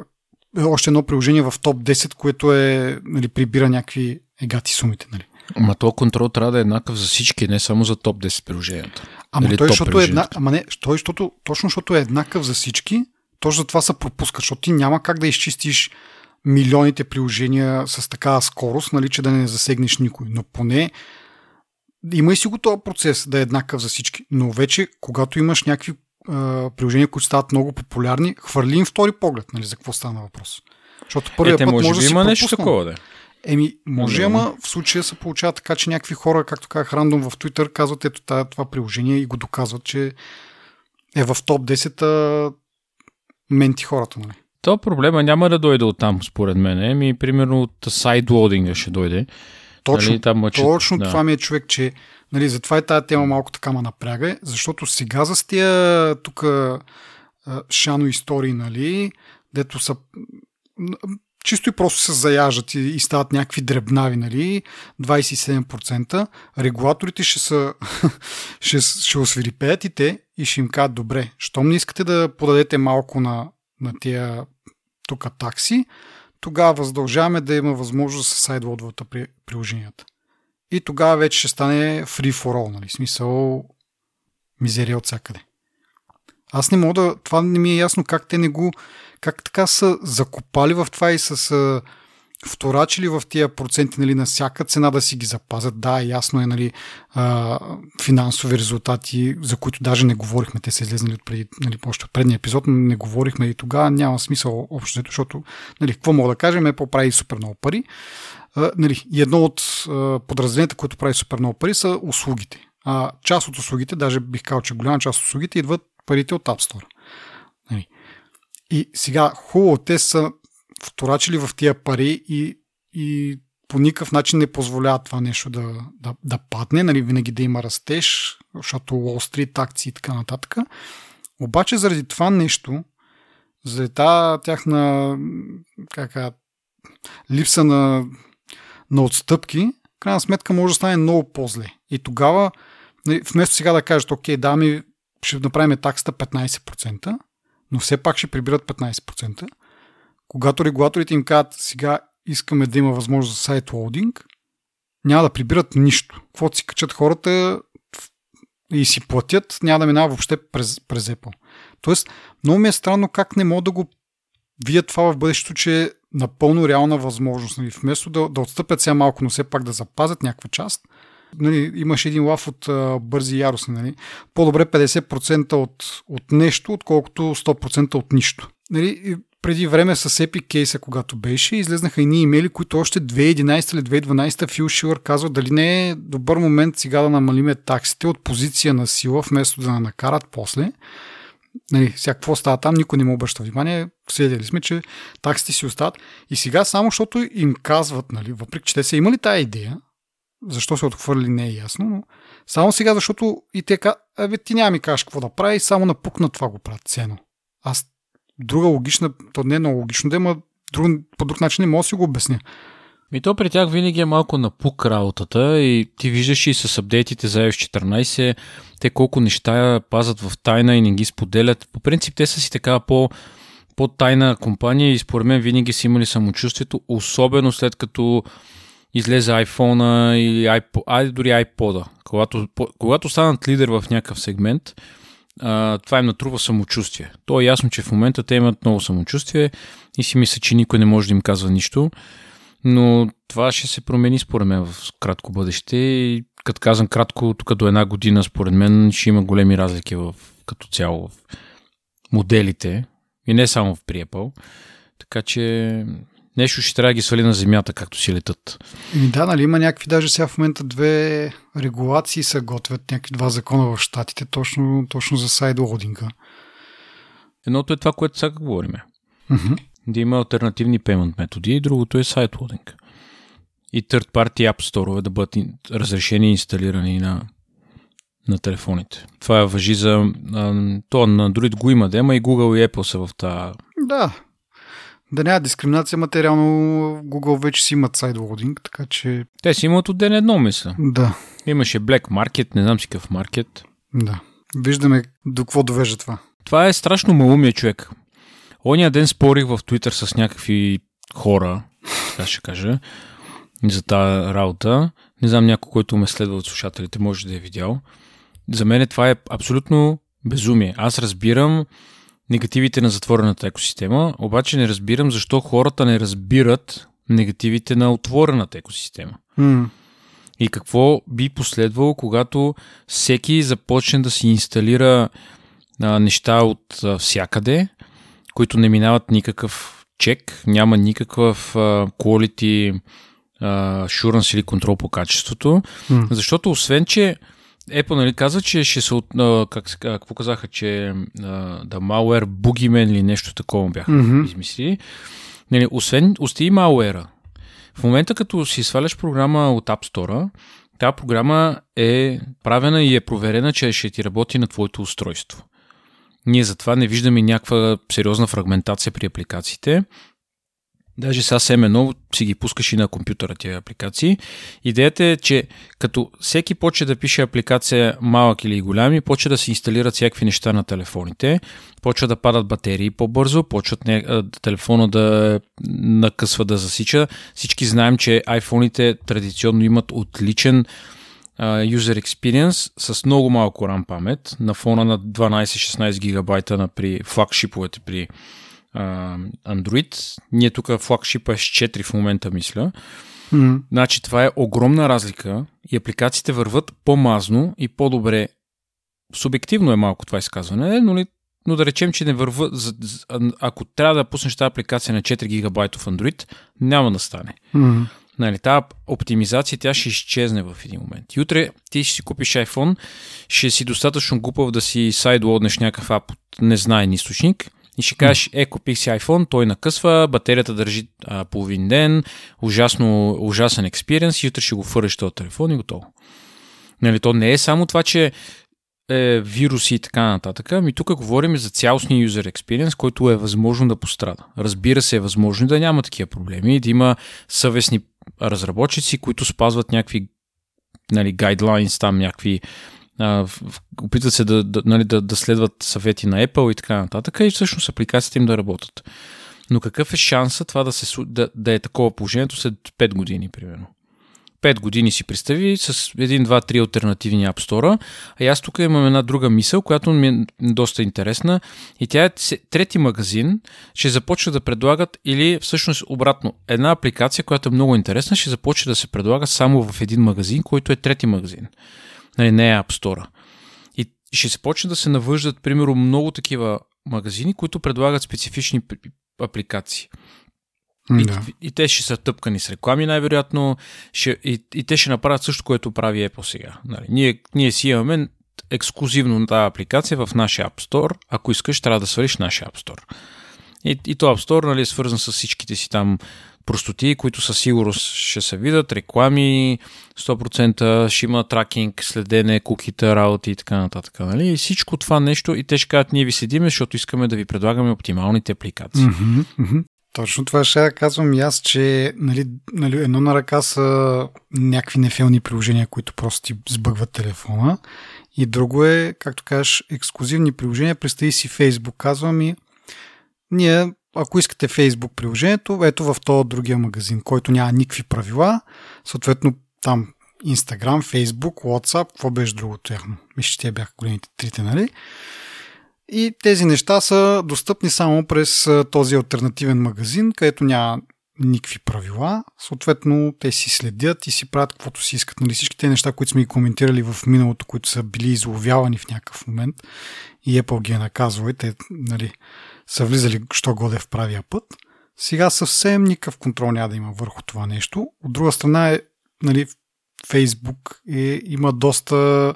още едно приложение в топ 10, което е, нали, прибира някакви егати сумите. Нали. Ама то контрол трябва да е еднакъв за всички, не само за топ 10 приложенията. Ама той, защото е една... Ама не, той, защото, точно защото е еднакъв за всички, точно за това се пропуска, защото ти няма как да изчистиш милионите приложения с такава скорост, нали, че да не засегнеш никой. Но поне има и си го този процес да е еднакъв за всички. Но вече, когато имаш някакви а, приложения, които стават много популярни, хвърли им втори поглед, нали, за какво стана въпрос. Защото първият е, път може, може да си има нещо такова, да. Еми, може, ама в случая се получава така, че някакви хора, както казах, рандом в Twitter, казват ето това приложение и го доказват, че е в топ 10 а, менти хората, нали? То проблема няма да дойде от там, според мен. Еми, примерно от сайдлоудинга ще дойде. Точно, нали, там мъчат, точно да. това ми е човек, че нали, затова е тази тема малко така ма напряга, защото сега за тия тук шано истории, нали, дето са чисто и просто се заяжат и, и стават някакви дребнави, нали, 27%, регулаторите ще, са, ще, ще освирипеят и те и ще им кажат, добре, щом не искате да подадете малко на, на тия тук такси, тогава въздължаваме да има възможност да се сайдлодват при приложенията. И тогава вече ще стане free for all, нали? Смисъл мизерия от всякъде. Аз не мога да... Това не ми е ясно как те не го... Как така са закопали в това и са вторачили в тия проценти нали, на всяка цена да си ги запазят. Да, ясно е нали, а, финансови резултати, за които даже не говорихме. Те са излезнали от преди, нали, още от предния епизод, но не говорихме и тогава. Няма смисъл общо, защото нали, какво мога да кажем е по-прави супер много пари. А, нали, едно от а, подразделенията, което прави супер много пари са услугите. А част от услугите, даже бих казал, че голяма част от услугите идват парите от App Store. И сега хубаво, те са вторачили в тия пари и, и по никакъв начин не позволяват това нещо да, да, да падне, нали, винаги да има растеж, защото Wall Street, акции и така нататък. Обаче заради това нещо, заради тази тяхна кака, липса на, на отстъпки, крайна сметка може да стане много по-зле. И тогава, нали, вместо сега да кажат, окей, да, ми ще направим таксата 15%, но все пак ще прибират 15%, когато регулаторите им казват сега искаме да има възможност за сайт лоудинг, няма да прибират нищо. Каквото си качат хората, и си платят, няма да минава въобще през, през Apple. Тоест, много ми е странно как не мога да го видят това в бъдещето, че е напълно реална възможност. Нали? Вместо да, да отстъпят сега малко, но все пак да запазят някаква част, нали, имаш един лав от а, бързи яростни. Нали? По-добре 50% от, от нещо, отколкото 100% от нищо. Нали? Преди време с Epic кейса, когато беше, излезнаха и ние имейли, които още 2011 или 2012 Фил Шилър казва дали не е добър момент сега да намалиме таксите от позиция на сила, вместо да накарат после. Нали, сега какво става там, никой не му обръща внимание. Следили сме, че таксите си остават. И сега само, защото им казват, нали, въпреки че те са имали тая идея, защо се отхвърли не е ясно, но само сега, защото и те казват, абе ти няма ми кажеш какво да прави, само напукна това го правят цено. Аз друга логична, то не е много логично, да има друг, по друг начин не мога да си го обясня. Ми то при тях винаги е малко напук работата и ти виждаш и с апдейтите за iOS 14, те колко неща пазат в тайна и не ги споделят. По принцип те са си така по, по-тайна компания и според мен винаги са имали самочувствието, особено след като излезе iPhone или iPod, ай, дори iPod-а. Когато, когато станат лидер в някакъв сегмент, това им натрува самочувствие. То е ясно, че в момента те имат много самочувствие и си мисля, че никой не може да им казва нищо, но това ще се промени според мен в кратко бъдеще и като казвам кратко, тук до една година според мен ще има големи разлики в, като цяло в моделите и не само в Apple. Така че нещо ще трябва да ги свали на земята, както си летат. И да, нали има някакви, даже сега в момента две регулации се готвят, някакви два закона в щатите, точно, точно за сайдлоудинга. Едното е това, което сега говорим. Mm-hmm. Да има альтернативни payment методи и другото е сайтлоудинг. И third party app store да бъдат разрешени и инсталирани на, на телефоните. Това е въжи за... То на Android го има, да и Google и Apple са в тази да, да няма дискриминация, материално Google вече си имат сайдлоудинг, така че... Те си имат от ден едно, мисля. Да. Имаше Black Market, не знам си какъв маркет. Да. Виждаме до какво довежда това. Това е страшно малумия човек. Ония ден спорих в Twitter с някакви хора, така ще кажа, за тази работа. Не знам някой, който ме следва от слушателите, може да е видял. За мен това е абсолютно безумие. Аз разбирам негативите на затворената екосистема, обаче не разбирам защо хората не разбират негативите на отворената екосистема. Mm. И какво би последвало, когато всеки започне да си инсталира а, неща от а, всякъде, които не минават никакъв чек, няма никакъв а, quality assurance или контрол по качеството, Mm. защото освен, че Apple нали, каза, че ще се... от- Как, се- какво казаха, че да malware boogeyman или нещо такова бяха Мгм. измислили. Нали, освен, остави malware в момента като си сваляш програма от App Store, тази програма е правена и е проверена, че ще ти работи на твоето устройство. Ние затова не виждаме някаква сериозна фрагментация при апликациите. Даже сега семено си ги пускаш и на компютъра тези апликации. Идеята е, че като всеки почне да пише апликация малък или голями, почва да се инсталират всякакви неща на телефоните, почва да падат батерии по-бързо, почват не, телефона да накъсва да засича. Всички знаем, че iPhone-ите традиционно имат отличен user experience с много малко RAM памет на фона на 12-16 гигабайта на при флагшиповете при а, Android. Ние тук флагшипа е с 4 в момента, мисля. Mm. Значи това е огромна разлика и апликациите върват по-мазно и по-добре. Субективно е малко това изказване, но, ли, но да речем, че не върва. за- за- Ако трябва да пуснеш тази апликация на 4 гигабайтов Android, няма да стане. Mm. Нали, тази оптимизация тя ще изчезне в един момент. И утре ти ще си купиш iPhone, ще си достатъчно глупав да си сайдлоднеш някакъв ап от незнаен източник и ще кажеш, е, купих си iPhone, той накъсва, батерията държи а, половин ден, ужасно, ужасен експириенс и утре ще го фърнеш този телефон и готово. Нали, то не е само това, че е, вируси и така нататък. Ами тук говорим за цялостния user experience, който е възможно да пострада. Разбира се, е възможно да няма такива проблеми, да има съвестни разработчици, които спазват някакви нали, guidelines, там някакви а, в- опитват се да, да, нали, да, да следват съвети на Apple и така нататък и всъщност апликациите им да работят. Но какъв е шанса това да, се, да, да е такова положението след 5 години, примерно? 5 години си представи с един, два, три альтернативни App Store. А аз тук имам една друга мисъл, която ми е доста интересна. И тя е трети магазин, ще започва да предлагат или всъщност обратно. Една апликация, която е много интересна, ще започне да се предлага само в един магазин, който е трети магазин. Нали, не е App Store. И ще се почне да се навъждат, примерно, много такива магазини, които предлагат специфични апликации. Да. И, и те ще са тъпкани с реклами, най-вероятно. Ще, и, и те ще направят също, което прави Apple сега. Нали, ние, ние си имаме ексклюзивно на тази апликация в нашия App Store. Ако искаш, трябва да свалиш нашия App Store. И, и то App Store нали, е свързан с всичките си там простоти, които със сигурност ще се видят, реклами, 100% ще има тракинг, следене, кукита, работи и така нататък. Нали? И всичко това нещо и те ще кажат, ние ви седиме, защото искаме да ви предлагаме оптималните апликации. Mm-hmm, mm-hmm. Точно това ще казвам и аз, че нали, нали, едно на ръка са някакви нефелни приложения, които просто ти сбъгват телефона. И друго е, както кажеш, ексклюзивни приложения. Представи си Facebook. Казвам и ние, ако искате Facebook приложението, ето в този другия магазин, който няма никакви правила, съответно там Instagram, Facebook, WhatsApp, какво беше другото тяхно? Мисля, че те бяха големите трите, нали? И тези неща са достъпни само през този альтернативен магазин, където няма никакви правила. Съответно, те си следят и си правят каквото си искат. Нали, всички тези неща, които сме и коментирали в миналото, които са били изловявани в някакъв момент и Apple ги е наказвал и те нали, са влизали що годе в правия път. Сега съвсем никакъв контрол няма да има върху това нещо. От друга страна е, нали, Facebook е, има доста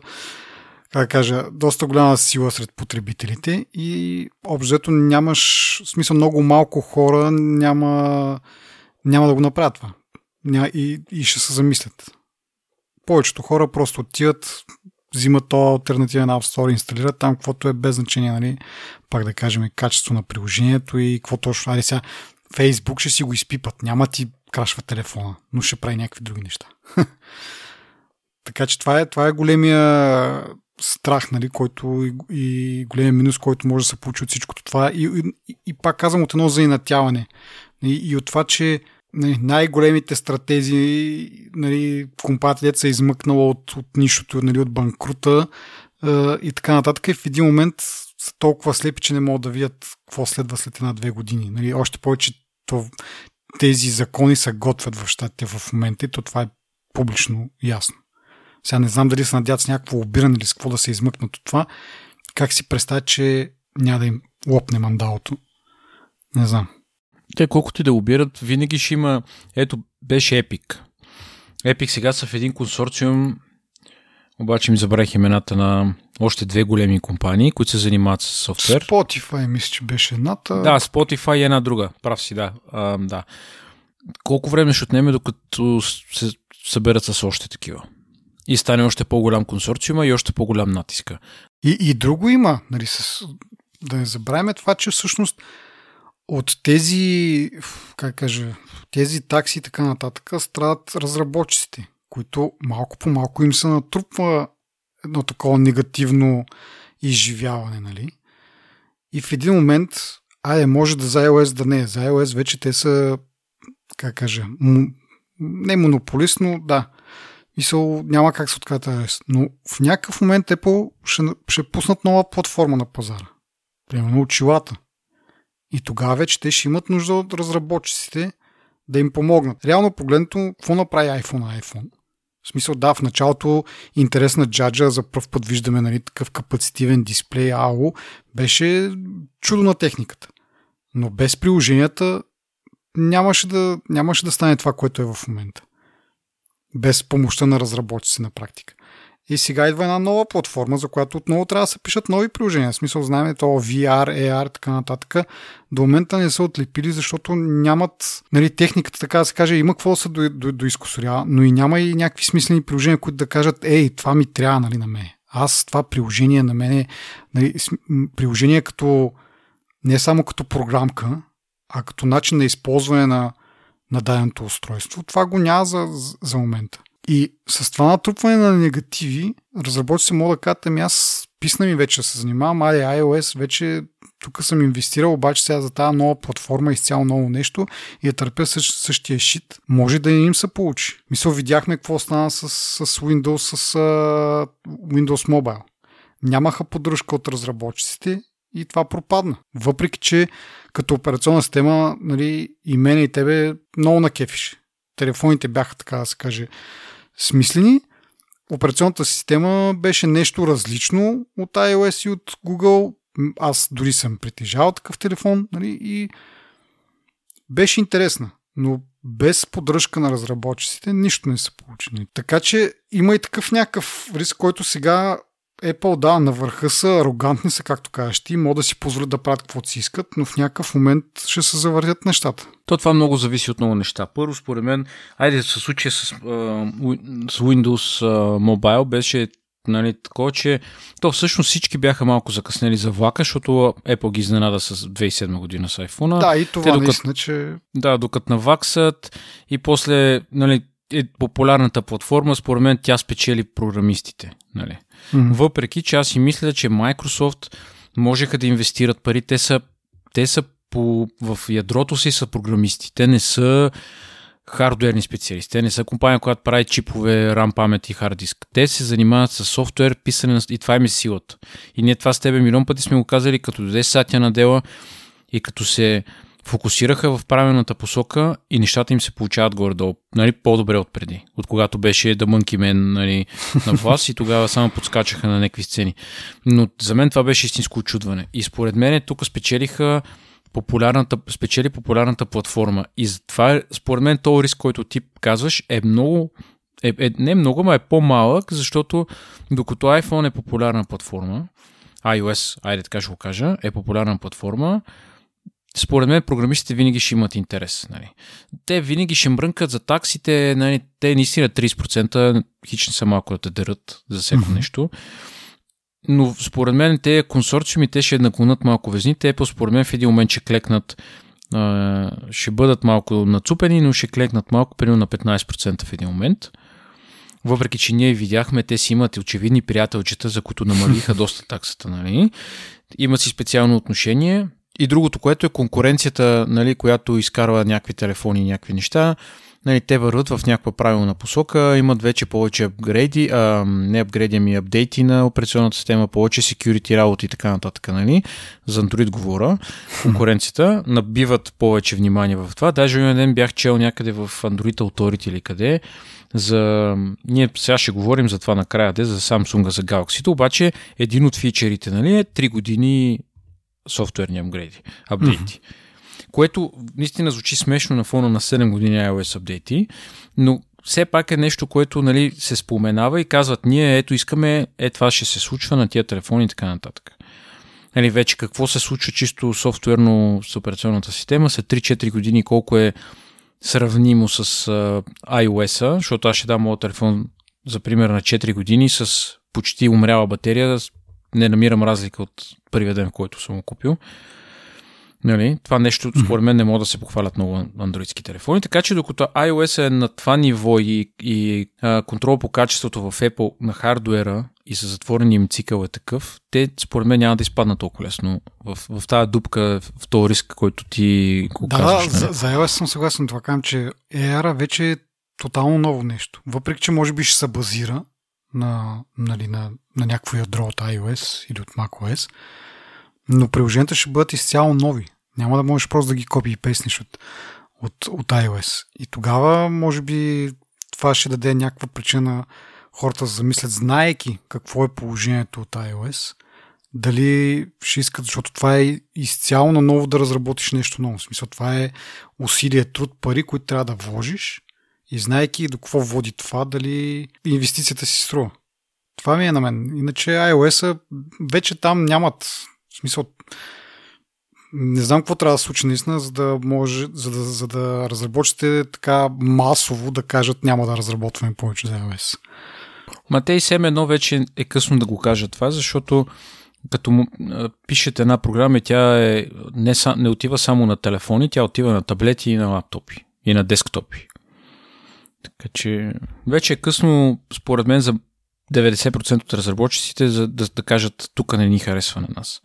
как да кажа, доста голяма сила сред потребителите и общо нямаш, в смисъл много малко хора няма, няма да го направят това. Ня, и, и ще се замислят. Повечето хора просто отиват, взимат то альтернативен App Store, инсталират там, каквото е без значение, нали, пак да кажем, качество на приложението и какво точно. Айде сега, Facebook ще си го изпипат, няма ти крашва телефона, но ще прави някакви други неща. така че това е, това е големия страх, нали, който и, и големия минус, който може да се получи от всичкото това. И, и, и пак казвам от едно заинатяване. И, и от това, че нали, най-големите стратези, нали, компанията се е измъкнала от, от нищото, нали, от банкрута е, и така нататък. И в един момент са толкова слепи, че не могат да видят какво следва след една-две години. Нали, още повече то, тези закони се готвят в щатите в момента и то това е публично ясно. Сега не знам дали се надяват с някакво обиране или с какво да се измъкнат от това. Как си представя, че няма да им лопне мандалото? Не знам. Те колкото и да обират, винаги ще има... Ето, беше Епик. Епик сега са в един консорциум, обаче ми забравих имената на още две големи компании, които се занимават с софтуер. Spotify, мисля, че беше едната. Да, Spotify е една друга. Прав си, да. А, да. Колко време ще отнеме, докато се съберат с още такива? и стане още по-голям консорциума и още по-голям натиска. И, и друго има, нали, с, да не забравяме това, че всъщност от тези, как кажа, тези такси и така нататък страдат разработчиците, които малко по малко им се натрупва едно такова негативно изживяване, нали? И в един момент, айде, може да за iOS да не е. За iOS вече те са, как кажа, не монополист, но да, Мисъл, няма как се откажат iOS. Но в някакъв момент Apple ще, ще пуснат нова платформа на пазара. Примерно очилата. И тогава вече те ще имат нужда от разработчиците да им помогнат. Реално погледнато, какво направи iPhone на iPhone? В смисъл, да, в началото интересна джаджа, за първ път виждаме нали, такъв капацитивен дисплей АО, беше чудо на техниката. Но без приложенията нямаше да, нямаше да стане това, което е в момента без помощта на разработчици на практика. И сега идва една нова платформа, за която отново трябва да се пишат нови приложения. В смисъл, знаем то VR, AR, така нататък. До момента не са отлепили, защото нямат, нали, техниката, така да се каже, има какво да се до, до, до но и няма и някакви смислени приложения, които да кажат, ей, това ми трябва, нали, на мен. Аз това приложение на мене, нали, приложение като, не само като програмка, а като начин на използване на на даденото устройство. Това го няма за, за момента. И с това натрупване на негативи, разработчици могат да кажат, ами аз писна ми вече да се занимавам, ай, iOS вече тук съм инвестирал, обаче сега за тази нова платформа изцяло ново нещо и я търпя същ, същия шит. Може да им се получи. Мисля, видяхме какво стана с, с Windows, с uh, Windows Mobile. Нямаха поддръжка от разработчиците и това пропадна. Въпреки, че като операционна система нали, и мене и тебе много накефиш. Телефоните бяха, така да се каже, смислени. Операционната система беше нещо различно от iOS и от Google. Аз дори съм притежавал такъв телефон нали, и беше интересна. Но без поддръжка на разработчиците нищо не са получени. Така че има и такъв някакъв риск, който сега Apple, да, на върха са, арогантни са, както кажеш ти, могат да си позволят да правят каквото си искат, но в някакъв момент ще се завъртят нещата. То това много зависи от много неща. Първо, според мен, айде се случи с, с Windows Mobile, беше нали, такова, че то всъщност всички бяха малко закъснели за влака, защото Apple ги изненада с 2007 година с iPhone. Да, и това Те, докато, наистина, че... Да, докато наваксат и после нали, е популярната платформа, според мен тя спечели програмистите. Нали. Mm-hmm. Въпреки, че аз си мисля, че Microsoft можеха да инвестират пари. Те са, те са по, в ядрото си са програмисти. Те не са хардуерни специалисти. Те не са компания, която прави чипове, RAM памет и хард диск. Те се занимават с софтуер, писане на... и това им е силата. И ние това с тебе милион пъти сме го казали, като доде Сатя на дела и като се фокусираха в правилната посока и нещата им се получават горе-долу нали, по-добре от преди, от когато беше The Monkey Man нали, на власт и тогава само подскачаха на някакви сцени. Но за мен това беше истинско очудване. И според мен тук спечелиха популярната, спечели популярната платформа. И затова, според мен, този риск, който ти казваш, е много е, е, не много, но е по-малък, защото докато iPhone е популярна платформа, iOS, айде така ще го кажа, е популярна платформа, според мен програмистите винаги ще имат интерес. Нали. Те винаги ще мрънкат за таксите, нали, те наистина 30% хич не са малко да те дърят за всяко mm-hmm. нещо. Но според мен те консорциуми, те ще наклонат малко везните. Apple според мен в един момент ще клекнат, ще бъдат малко нацупени, но ще клекнат малко, примерно на 15% в един момент. Въпреки, че ние видяхме, те си имат очевидни приятелчета, за които намалиха доста таксата. Нали? Имат си специално отношение. И другото, което е конкуренцията, нали, която изкарва някакви телефони и някакви неща, нали, те върват в някаква правилна посока, имат вече повече апгрейди, а, не апгрейди, ами апдейти на операционната система, повече security работи и така нататък, нали, за Android говоря, конкуренцията, набиват повече внимание в това. Даже един ден бях чел някъде в Android Authority или къде, за... Ние сега ще говорим за това накрая, де, за Samsung, за Galaxy, обаче един от фичерите нали, е 3 години софтуерни апгрейди, апдейти. Mm-hmm. Което наистина звучи смешно на фона на 7 години iOS апдейти, но все пак е нещо, което нали, се споменава и казват, ние ето искаме, е това ще се случва на тия телефони и така нататък. Нали, вече какво се случва чисто софтуерно с операционната система, след 3-4 години колко е сравнимо с uh, iOS-а, защото аз ще дам моят телефон за пример на 4 години с почти умряла батерия, не намирам разлика от първия ден, в който съм го купил. Нали? Това нещо, според мен, не могат да се похвалят много андроидски телефони. Така че, докато iOS е на това ниво и, и а, контрол по качеството в Apple на хардуера и с затворения им цикъл е такъв, те, според мен, няма да изпаднат толкова лесно в, в тази дупка, в този риск, който ти го да, казваш. Да, нали? за, за iOS съм съгласен това казвам, че AR вече е тотално ново нещо. Въпреки, че може би ще се базира на, нали, на, на някакво ядро от iOS или от macOS, но приложенията ще бъдат изцяло нови. Няма да можеш просто да ги копи и песниш от, от, от iOS. И тогава, може би, това ще даде някаква причина хората да замислят, знаеки какво е положението от iOS, дали ще искат, защото това е изцяло на ново да разработиш нещо ново. В смисъл, това е усилие, труд, пари, които трябва да вложиш и знаеки до какво води това, дали инвестицията си струва. Това ми е на мен. Иначе iOS вече там нямат в смисъл не знам какво трябва да случи наистина, за да може, за да, за да разработчите така масово да кажат няма да разработваме повече за iOS. Ма те и едно вече е късно да го кажат това, защото като му пишете една програма, тя е, не, не отива само на телефони, тя отива на таблети и на лаптопи и на десктопи. Така че вече е късно, според мен, за 90% от разработчиците за да, да кажат тук не ни харесва на нас.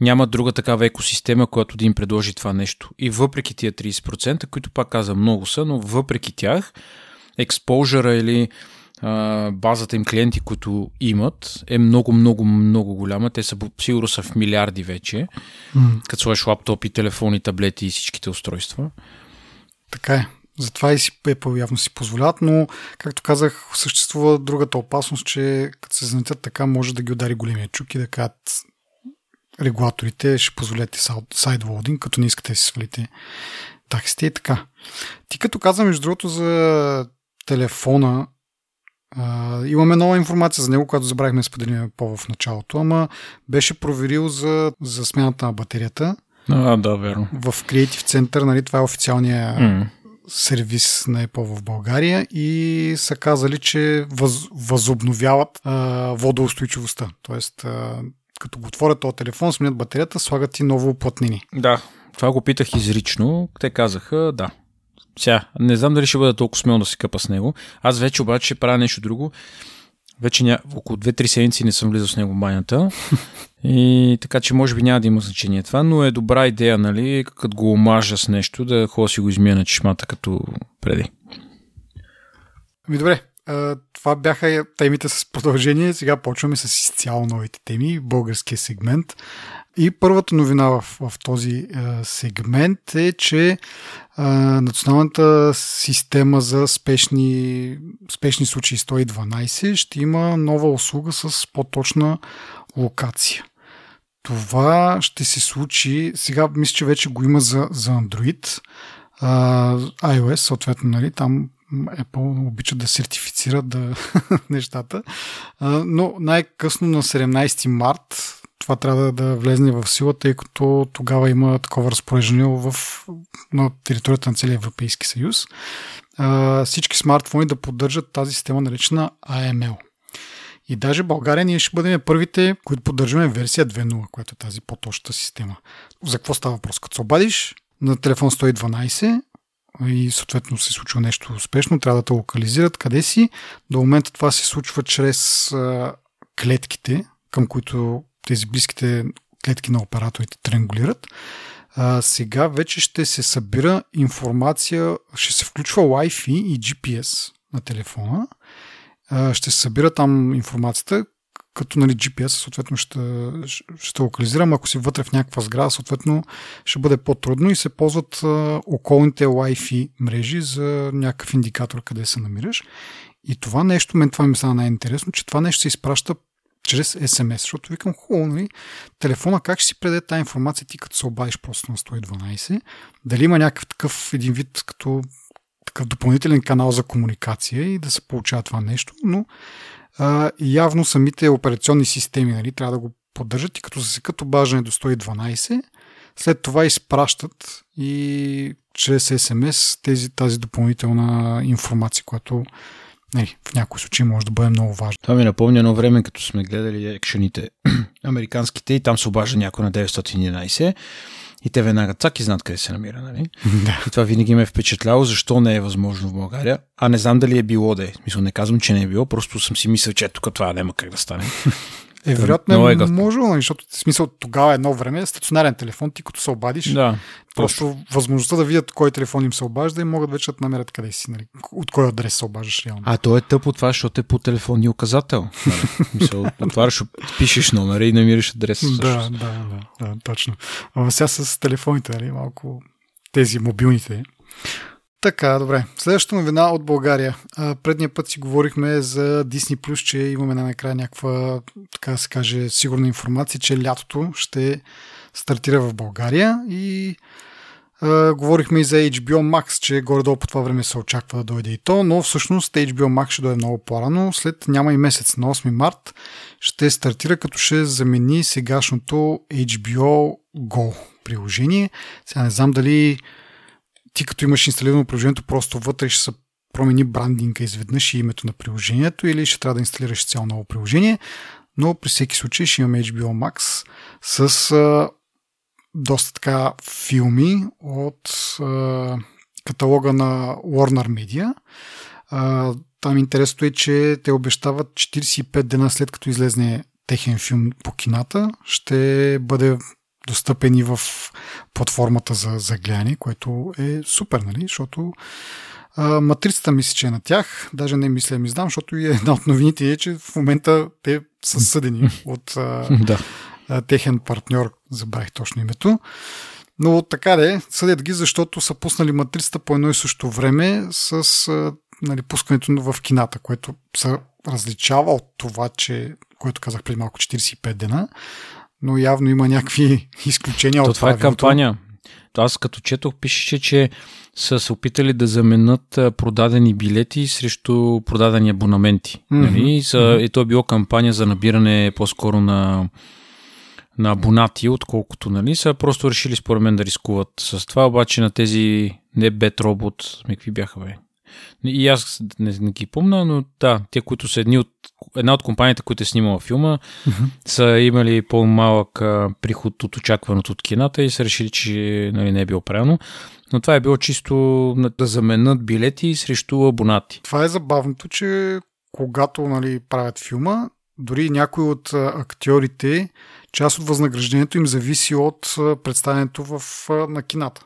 няма друга такава екосистема, която да им предложи това нещо. И въпреки тия 30%, които пак каза много са, но въпреки тях, експожъра или а, базата им клиенти, които имат, е много, много, много голяма. Те са сигурно са в милиарди вече, mm. като сложиш лаптопи, телефони, таблети и всичките устройства. Така е. Затова и си Apple явно си позволяват, но, както казах, съществува другата опасност, че като се занятят така, може да ги удари големия чук и да кажат регулаторите, ще позволете сайдлоудинг, като не искате да си свалите таксите и така. Ти като каза, между другото, за телефона, а, имаме нова информация за него, която забравихме да споделим по в началото, ама беше проверил за, за смяната на батерията. А, да, верно. В Creative Center, нали, това е официалния mm. Сервис на Apple в България и са казали, че въз, възобновяват а, водоустойчивостта. Тоест, а, като го отворят този телефон, сменят батерията, слагат и ново уплътнени. Да, това го питах изрично. Те казаха, да, сега, не знам дали ще бъда толкова смел да се къпа с него. Аз вече обаче правя нещо друго. Вече ня... около 2-3 седмици не съм влизал с него в банята. И така че може би няма да има значение това, но е добра идея, нали, като го омажа с нещо, да ходя си го измия на чешмата като преди. Ми добре, това бяха темите с продължение. Сега почваме с изцяло новите теми, българския сегмент. И първата новина в, в този е, сегмент е, че е, националната система за спешни, спешни случаи 112 ще има нова услуга с по-точна локация. Това ще се случи, сега мисля, че вече го има за, за Android, е, iOS, съответно, нали, там Apple обичат да сертифицират да, нещата, но най-късно на 17 март това трябва да влезне в сила, тъй като тогава има такова разпореждане в, на територията на целия Европейски съюз. А, всички смартфони да поддържат тази система наречена AML. И даже България ние ще бъдем първите, които поддържаме версия 2.0, която е тази по-точната система. За какво става въпрос? Като се обадиш на телефон 112 и съответно се случва нещо успешно, трябва да те локализират къде си. До момента това се случва чрез а, клетките, към които тези близките клетки на операторите триангулират. А, сега вече ще се събира информация, ще се включва Wi-Fi и GPS на телефона. А, ще се събира там информацията, като нали, GPS съответно ще, ще локализирам. Ако си вътре в някаква сграда, съответно ще бъде по-трудно и се ползват а, околните Wi-Fi мрежи за някакъв индикатор къде се намираш. И това нещо, мен това ми стана най-интересно, че това нещо се изпраща чрез SMS, защото викам, хубаво, нали, телефона как ще си предаде тази информация ти като се обадиш просто на 112, дали има някакъв такъв един вид като такъв допълнителен канал за комуникация и да се получава това нещо, но а, явно самите операционни системи нали, трябва да го поддържат и като засекат обаждане до 112, след това изпращат и чрез SMS тези, тази допълнителна информация, която нали, в някои случаи може да бъде много важно. Това ми напомня едно време, като сме гледали екшените американските и там се обажда някой на 911 и те веднага цак и знаят къде се намира. Нали? Да. И това винаги ме е впечатляло, защо не е възможно в България. А не знам дали е било да е. Мисля, не казвам, че не е било, просто съм си мислил, че тук това няма как да стане. Е, вероятно е, е можело, нали, защото в смисъл тогава едно време стационарен телефон, ти като се обадиш, да, просто точно. възможността да видят кой телефон им се обажда и могат вече да намерят къде си, нали, от кой адрес се обаждаш реално. А то е тъпо това, защото е по телефонния указател. Нали? Мисъл, отваряш, пишеш номера и намираш адрес. да, да, да, да, точно. А сега с телефоните, нали, малко тези мобилните. Така, добре. Следващата новина от България. предния път си говорихме за Disney+, че имаме на накрая някаква, така се каже, сигурна информация, че лятото ще стартира в България и а, говорихме и за HBO Max, че горе-долу по това време се очаква да дойде и то, но всъщност HBO Max ще дойде много по-рано. След няма и месец, на 8 март ще стартира, като ще замени сегашното HBO Go приложение. Сега не знам дали ти като имаш инсталирано приложението, просто вътре ще се промени брандинга изведнъж и името на приложението или ще трябва да инсталираш цяло ново приложение, но при всеки случай ще имаме HBO Max с а, доста така филми от а, каталога на Warner Media. А, там интересното е, че те обещават 45 дена след като излезне техен филм по кината, ще бъде достъпен и в платформата за, за гледане, което е супер, нали? Защото а, матрицата мисля, че е на тях. Даже не мисля, ми знам, защото и една от новините е, че в момента те са съдени от а, да. а, техен партньор, забравих точно името. Но така де, съдят ги, защото са пуснали матрицата по едно и също време с а, нали, пускането в кината, което се различава от това, че, което казах преди малко 45 дена, но явно има някакви изключения То от това е правилото. кампания. То аз като четох, пишеше, че са се опитали да заменят продадени билети срещу продадени абонаменти. Мгм. Нали? И, са, и то е било кампания за набиране по-скоро на, на абонати, отколкото нали, са просто решили според мен да рискуват с това, обаче на тези не Бет Робот, ми какви бяха бе? И аз не, не ги помня, но да, те, които са едни от, една от компаниите, които е снимала филма, са имали по-малък а, приход от очакваното от кината и са решили, че нали, не е било правилно. Но това е било чисто да заменят билети срещу абонати. Това е забавното, че когато нали, правят филма, дори някои от актьорите, част от възнаграждението им зависи от представянето в, на кината.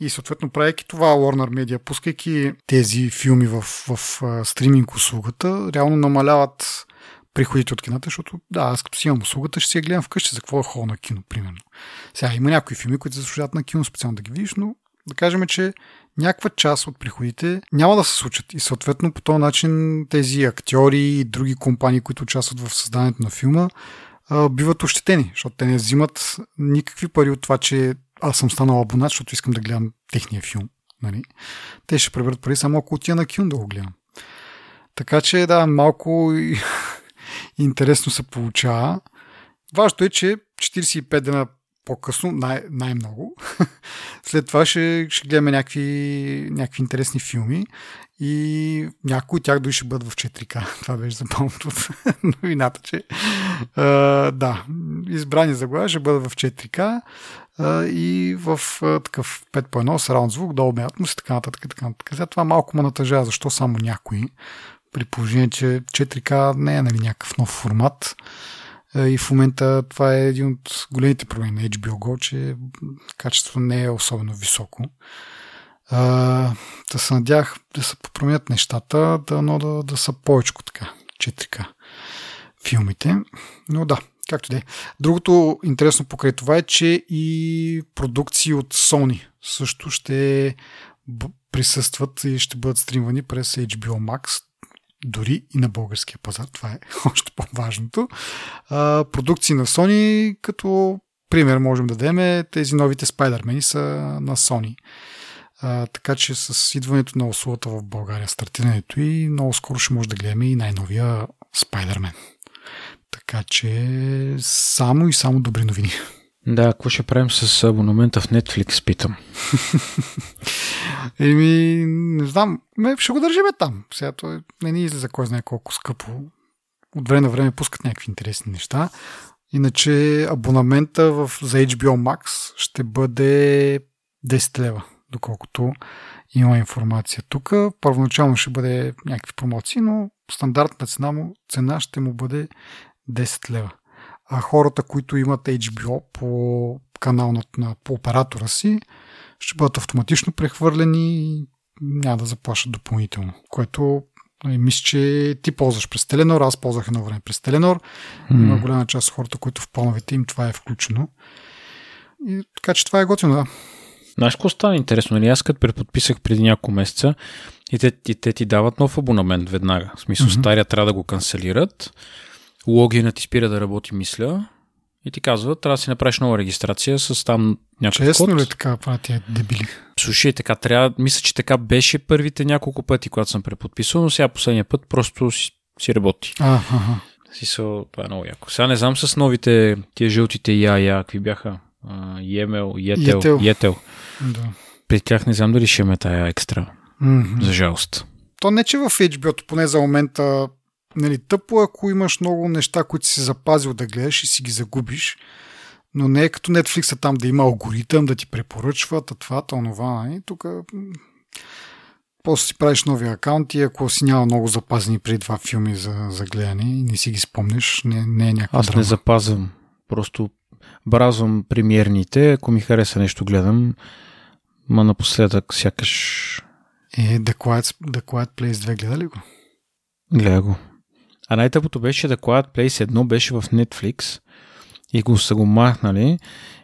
И съответно, правейки това Warner Media, пускайки тези филми в, в стриминг услугата, реално намаляват приходите от кината, защото да, аз като си имам услугата, ще си я гледам вкъщи, за какво е хол на кино, примерно. Сега има някои филми, които заслужават на кино специално да ги видиш, но да кажем, че някаква част от приходите няма да се случат. И съответно по този начин тези актьори и други компании, които участват в създанието на филма, биват ощетени, защото те не взимат никакви пари от това, че аз съм станал абонат, защото искам да гледам техния филм. Нали? Те ще преберат пари само ако отида на кино да го гледам. Така че да, малко интересно се получава. Важното е, че 45 дена по-късно, най- най-много, след това ще, ще гледаме някакви, някакви интересни филми и някои от тях дори ще бъдат в 4К. Това беше забавното от новината, че а, да, избрани заглавия ще бъдат в 4К а, и в такъв 5 по 1 с раунд звук, долу атмос и така нататък. и Така. Сега това малко ме натъжава, защо само някои, при положение, че 4К не е нали, някакъв нов формат. И в момента това е един от големите проблеми на HBO Go, че качеството не е особено високо. А, да се надях да се променят нещата, да, но да, да са повече така, 4К филмите. Но да, както и да е. Другото интересно покрай това е, че и продукции от Sony също ще присъстват и ще бъдат стримвани през HBO Max, дори и на българския пазар. Това е още по-важното. А, продукции на Sony, като пример можем да дадем, тези новите Spider-Man са на Sony. А, така че с идването на услугата в България, стартирането и много скоро ще може да гледаме и най-новия Spider-Man. Така че само и само добри новини. Да, какво ще правим с абонамента в Netflix, питам. Еми, не знам, ме, ще го държиме там. Сега той не ни излиза кой знае колко скъпо. От време на време пускат някакви интересни неща. Иначе абонамента в, за HBO Max ще бъде 10 лева, доколкото има информация тук. Първоначално ще бъде някакви промоции, но стандартната цена, му, цена ще му бъде 10 лева. А хората, които имат HBO по канал на, на по оператора си, ще бъдат автоматично прехвърлени и няма да заплащат допълнително. Което нали, мисля, че ти ползваш през Теленор, аз ползвах едно време през Теленор. Има М. голяма част от хората, които в плановете им това е включено. И, така че това е готино, да. Знаеш какво стана интересно? Нали? Аз като преподписах преди няколко месеца и те, и те ти дават нов абонамент веднага. В смисъл, Мгм. стария трябва да го канцелират, логинът ти спира да работи, мисля, и ти казват, трябва да си направиш нова регистрация с там някакъв Честно код. ли така правят тия дебили? Слушай, така трябва, мисля, че така беше първите няколко пъти, когато съм преподписал, но сега последния път просто си, си работи. А, ага. Си са, това е много яко. Сега не знам с новите, тия жълтите я, я, какви бяха? А, Емел, Етел, Етел. Етел. Да. При тях не знам дали ще имаме тая екстра. Мгм. За жалост. То не, че в HBO, поне за момента, нали, тъпо, е, ако имаш много неща, които си запазил да гледаш и си ги загубиш, но не е като Netflix там да има алгоритъм, да ти препоръчва, та това, та онова. И тук м, после си правиш нови акаунти, ако си няма много запазени преди два филми за, за гледане и не си ги спомнеш, не, не е някаква Аз драма. не запазвам. Просто бразвам премиерните, ако ми хареса нещо гледам, ма напоследък сякаш... Е, The Quiet, The Quiet Place 2 гледа ли го? Гледа го. А най-тъпото беше The Quiet Place 1 беше в Netflix и го са го махнали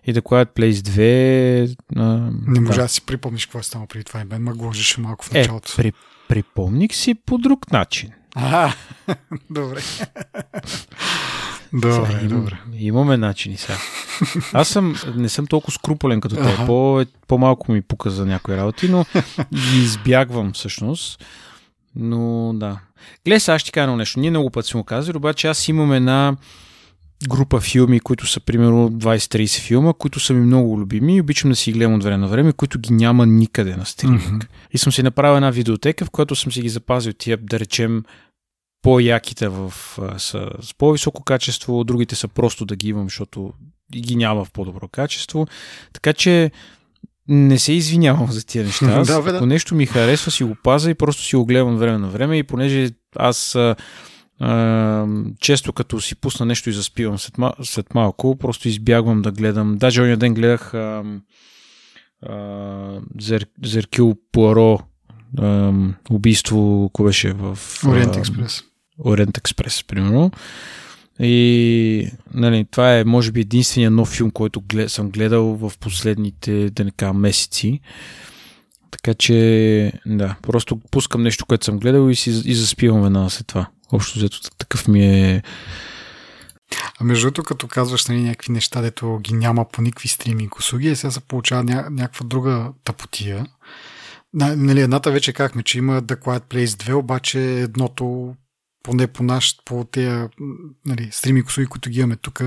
и The Quiet Place 2... А, Не може да си припомниш какво е станало преди това и мен ме гложеше малко в Е, началото. при, припомних си по друг начин. А, добре. добре, Сега, им- добре. Имаме начини сега. Аз съм, не съм толкова скрупулен като те. Аха. По, по-малко ми пука за някои работи, но ги избягвам всъщност. Но да. Гледай, сега ще ти кажа нещо. Ние много пъти сме го казали, обаче аз имам една група филми, които са примерно 20-30 филма, които са ми много любими и обичам да си ги гледам от време на време, които ги няма никъде на стриминг. Мгм. И съм си направил една видеотека, в която съм си ги запазил тия, да речем, по-яките в, са с по-високо качество, другите са просто да ги имам, защото ги няма в по-добро качество. Така че не се извинявам за тия неща. Аз, Да, бе, да. ако нещо ми харесва, си го паза и просто си го гледам време на време и понеже аз а, а, често като си пусна нещо и заспивам след, след малко, просто избягвам да гледам. Даже ония ден гледах а, а, Зер, Зеркил Пуаро а, убийство, кое беше в Ориент Експрес. Ориент Експрес, примерно. И нали, това е, може би, единствения нов филм, който глед, съм гледал в последните, да не кажа, месеци. Така че, да, просто пускам нещо, което съм гледал и, си, и заспивам веднага след това. Общо взето такъв ми е... А между другото, като казваш нали, някакви неща, дето ги няма по никакви стриминг услуги, сега се получава ня- някаква друга тъпотия. На- Нали, едната вече казахме, че има The Quiet Place 2, обаче едното, поне по наш, по тези нали, стриминг услуги, които ги имаме тук,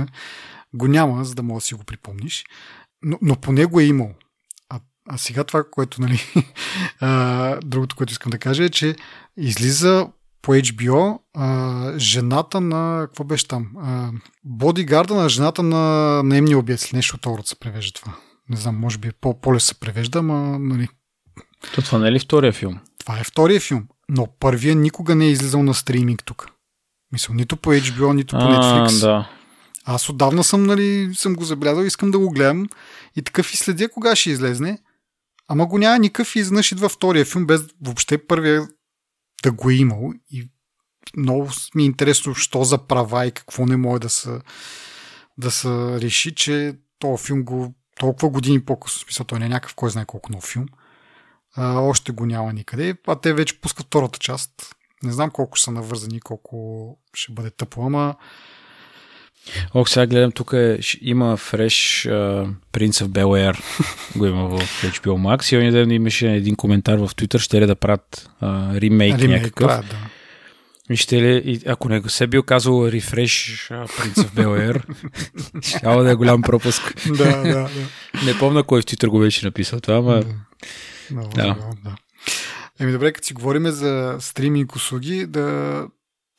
го няма, за да мога да си го припомниш. Но, но поне го е имал. А, а сега това, което, нали, а, другото, което искам да кажа е, че излиза по HBO а, жената на... Какво беше там? А, бодигарда на жената на наемния или Нещо от Орът се превежда това. Не знам, може би по- по-лесно се превежда, ама нали, То това не е ли втория филм? това е втория филм. Но първия никога не е излизал на стриминг тук. Мисля, нито по HBO, нито по Netflix. да. Аз отдавна съм, нали, съм го забелязал, искам да го гледам и такъв и следя кога ще излезне. Ама го няма никакъв и изведнъж идва втория филм, без въобще първия да го е имал. И много ми е интересно, що за права и какво не може да се, да се реши, че този филм го толкова години по-късно, смисъл, той не е някакъв кой знае колко нов филм, а, още го няма никъде, а те вече пускат втората част. Не знам колко ще са навързани, колко ще бъде тъпо, ама Ох, сега гледам, тук е, има фреш Принц в Бел го има в HBO Max. И ония ден имаше един коментар в Twitter, ще ли да правят а, ремейк, ремейк някакъв. правят, да. И ще ли, ако не се бил казал рефреш Принц в Бел щяло да е голям пропуск. да, да, да. Не помня кой в Twitter го беше написал това, ама... Много Да. забавно, да. Еми добре, като си говорим за стриминг услуги, да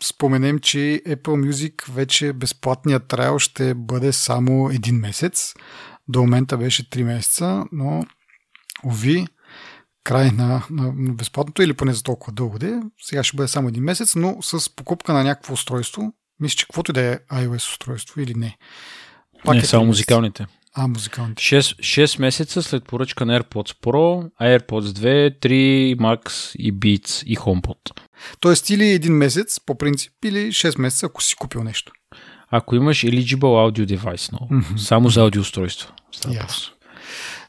споменем, че Apple Music вече безплатният трайл ще бъде само един месец. До момента беше 3 месеца, но ови, край на, на, безплатното или поне за толкова дълго де. Сега ще бъде само един месец, но с покупка на някакво устройство, мисля, че каквото и да е iOS устройство или не. не, е само три месеца. музикалните. А, музикалните. 6, 6 месеца след поръчка на AirPods Pro, AirPods 2, 3, Max и Beats и HomePod. Тоест или един месец, по принцип, или 6 месеца, ако си купил нещо. Ако имаш eligible audio device, но Мгм. само за аудиоустройство. Въпрос.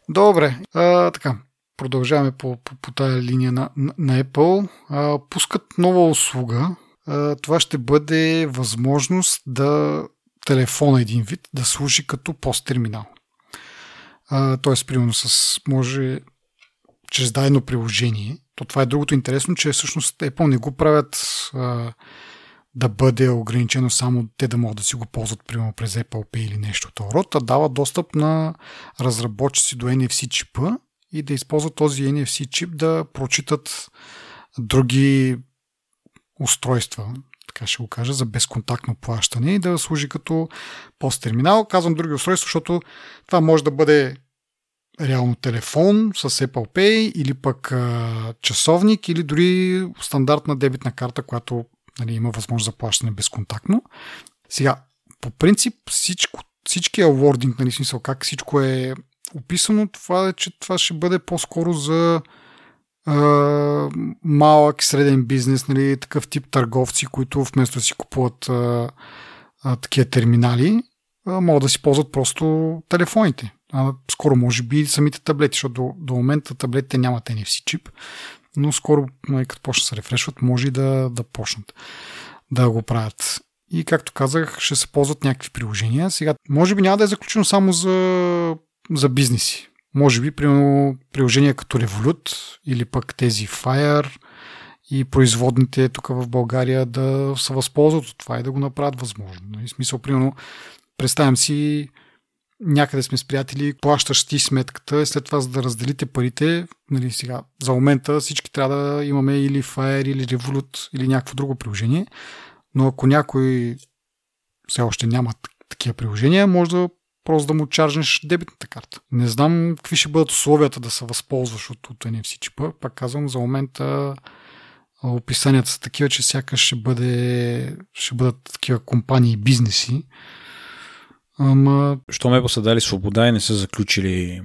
Добре, а, така. Продължаваме по, по, по тая линия на, на, на Apple. А, пускат нова услуга. А, това ще бъде възможност да телефона един вид да служи като пост-терминал. Тоест, примерно, с, може чрез дадено приложение. То това е другото интересно, че всъщност Apple не го правят а, да бъде ограничено само те да могат да си го ползват, примерно през Apple Pay или нещо от род, а дава достъп на разработчици до NFC чипа и да използват този NFC чип да прочитат други устройства, така ще го кажа, за безконтактно плащане и да служи като пост-терминал. Казвам други устройства, защото това може да бъде реално телефон с Apple Pay или пък а, часовник или дори стандартна дебитна карта, която нали, има възможност за плащане безконтактно. Сега, по принцип всичко всичкия wording, нали, смисъл, как всичко е описано, това е, че това ще бъде по-скоро за малък и среден бизнес, нали, такъв тип търговци, които вместо да си купуват а, а, такива терминали, а, могат да си ползват просто телефоните. А, скоро може би самите таблети, защото до, до момента таблетите нямат NFC чип, но скоро, нали, като почнат да се рефрешват, може и да, да почнат да го правят. И както казах, ще се ползват някакви приложения. Сега, може би няма да е заключено само за, за бизнеси. Може би, примерно, приложения като Revolut или пък тези Fire и производните тук в България да се възползват от това и да го направят възможно. В нали, смисъл, примерно, представям си някъде сме с приятели, плащаш ти сметката и след това за да разделите парите, нали сега, за момента всички трябва да имаме или Fire, или Revolut, или някакво друго приложение, но ако някой все още няма такива приложения, може да просто да му чаржнеш дебитната карта. Не знам какви ще бъдат условията да се възползваш от, от NFC чипа. Пак казвам, за момента описанията са такива, че сякаш ще, бъде, ще бъдат такива компании и бизнеси. Ама... Що ме са дали свобода и не са заключили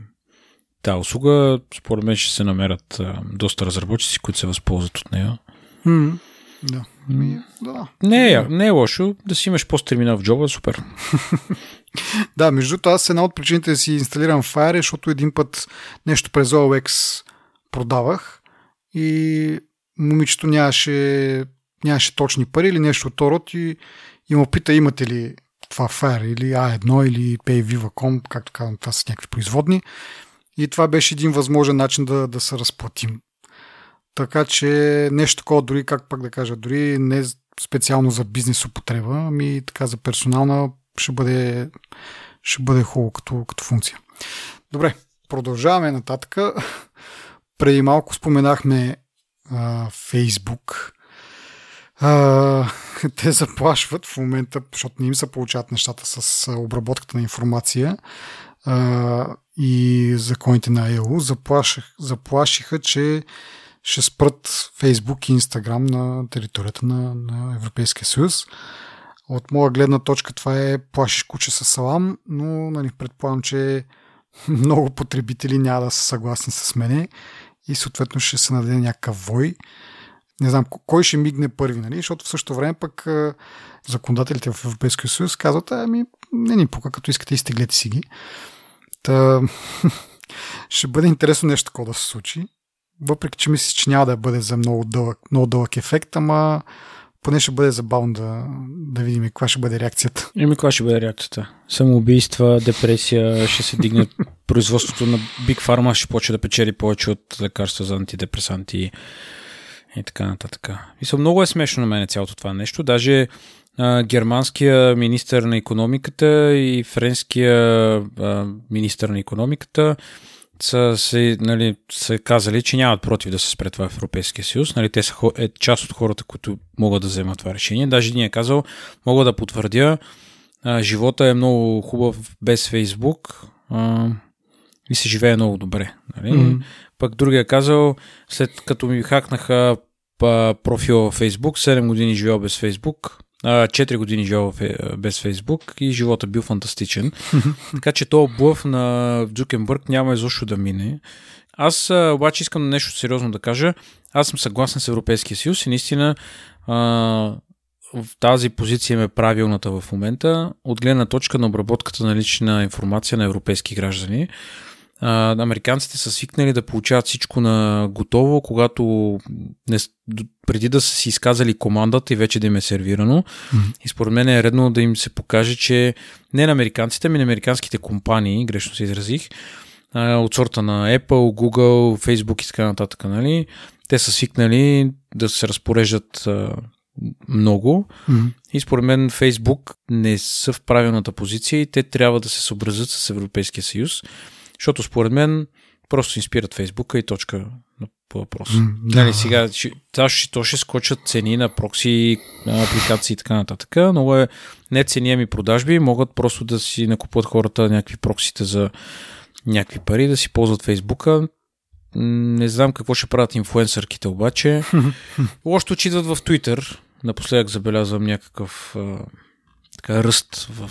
тази услуга, според мен ще се намерят а, доста разработчици, които се възползват от нея. Mm, да. Ми, да. Не, е, не е лошо да си имаш пост-терминал в джоба, супер. да, между другото, аз една от причините да си инсталирам Fire, е, защото един път нещо през OLX продавах и момичето нямаше, нямаше точни пари или нещо от род и, и му пита имате ли това Fire или A1 или PayViva.com, както казвам, това са някакви производни. И това беше един възможен начин да, да се разплатим. Така че нещо такова, дори как пак да кажа, дори не специално за бизнес употреба, ами така за персонална ще бъде, ще бъде хубаво като, като функция. Добре, продължаваме нататък. Преди малко споменахме а, Facebook. А, те заплашват в момента, защото не им се получават нещата с обработката на информация а, и законите на. Заплаших, заплашиха, че ще спрат Facebook и Instagram на територията на, на Европейския съюз. От моя гледна точка това е плашиш куче с салам, но нали, предполагам, че много потребители няма да са съгласни с мене и съответно ще се нададе някакъв вой. Не знам кой ще мигне първи, нали? защото в същото време пък законодателите в Европейския съюз казват, ами не ни пука, като искате изтеглете си ги. Та, ще бъде интересно нещо такова да се случи въпреки че мисля, че няма да бъде за много дълъг, много дълъг ефект, ама поне ще бъде забавно да, да видим каква ще бъде реакцията. Еми, каква ще бъде реакцията? Самоубийства, депресия, ще се дигне производството на Big Pharma, ще почне да печели повече от лекарства за антидепресанти и така нататък. Мисля, много е смешно на мен цялото това нещо. Даже а, германския министър на економиката и френския а, министър на економиката са, се, нали, са казали, че нямат против да се спре това в Европейския съюз. Нали, те са е, част от хората, които могат да вземат това решение. Даже един е казал, мога да потвърдя, а, живота е много хубав без Фейсбук а, и се живее много добре. Нали? Mm-hmm. Пък другия е казал, след като ми хакнаха профила в Фейсбук, 7 години живея без Фейсбук, 4 години живял без Фейсбук и живота бил фантастичен. така че то блъв на Джукенбърг няма изобщо да мине. Аз обаче искам нещо сериозно да кажа. Аз съм съгласен с Европейския съюз и наистина а, тази позиция е правилната в момента от гледна точка на обработката на лична информация на европейски граждани а, американците са свикнали да получават всичко на готово, когато не, преди да са си изказали командата и вече да им е сервирано. Mm-hmm. И според мен е редно да им се покаже, че не на американците, ами на американските компании, грешно се изразих, а, от сорта на Apple, Google, Facebook и така нататък, нали, те са свикнали да се разпореждат а, много mm-hmm. и според мен Facebook не са в правилната позиция и те трябва да се съобразят с Европейския съюз защото според мен просто инспират Фейсбука и точка по въпрос. Mm, да. Нали, сега, това ще, то ще скочат цени на прокси, апликации и така нататък. Много е не цени, ами продажби. Могат просто да си накупуват хората някакви проксите за някакви пари, да си ползват Фейсбука. Не знам какво ще правят инфуенсърките обаче. Че идват в Twitter. Напоследък забелязвам някакъв а, така, ръст в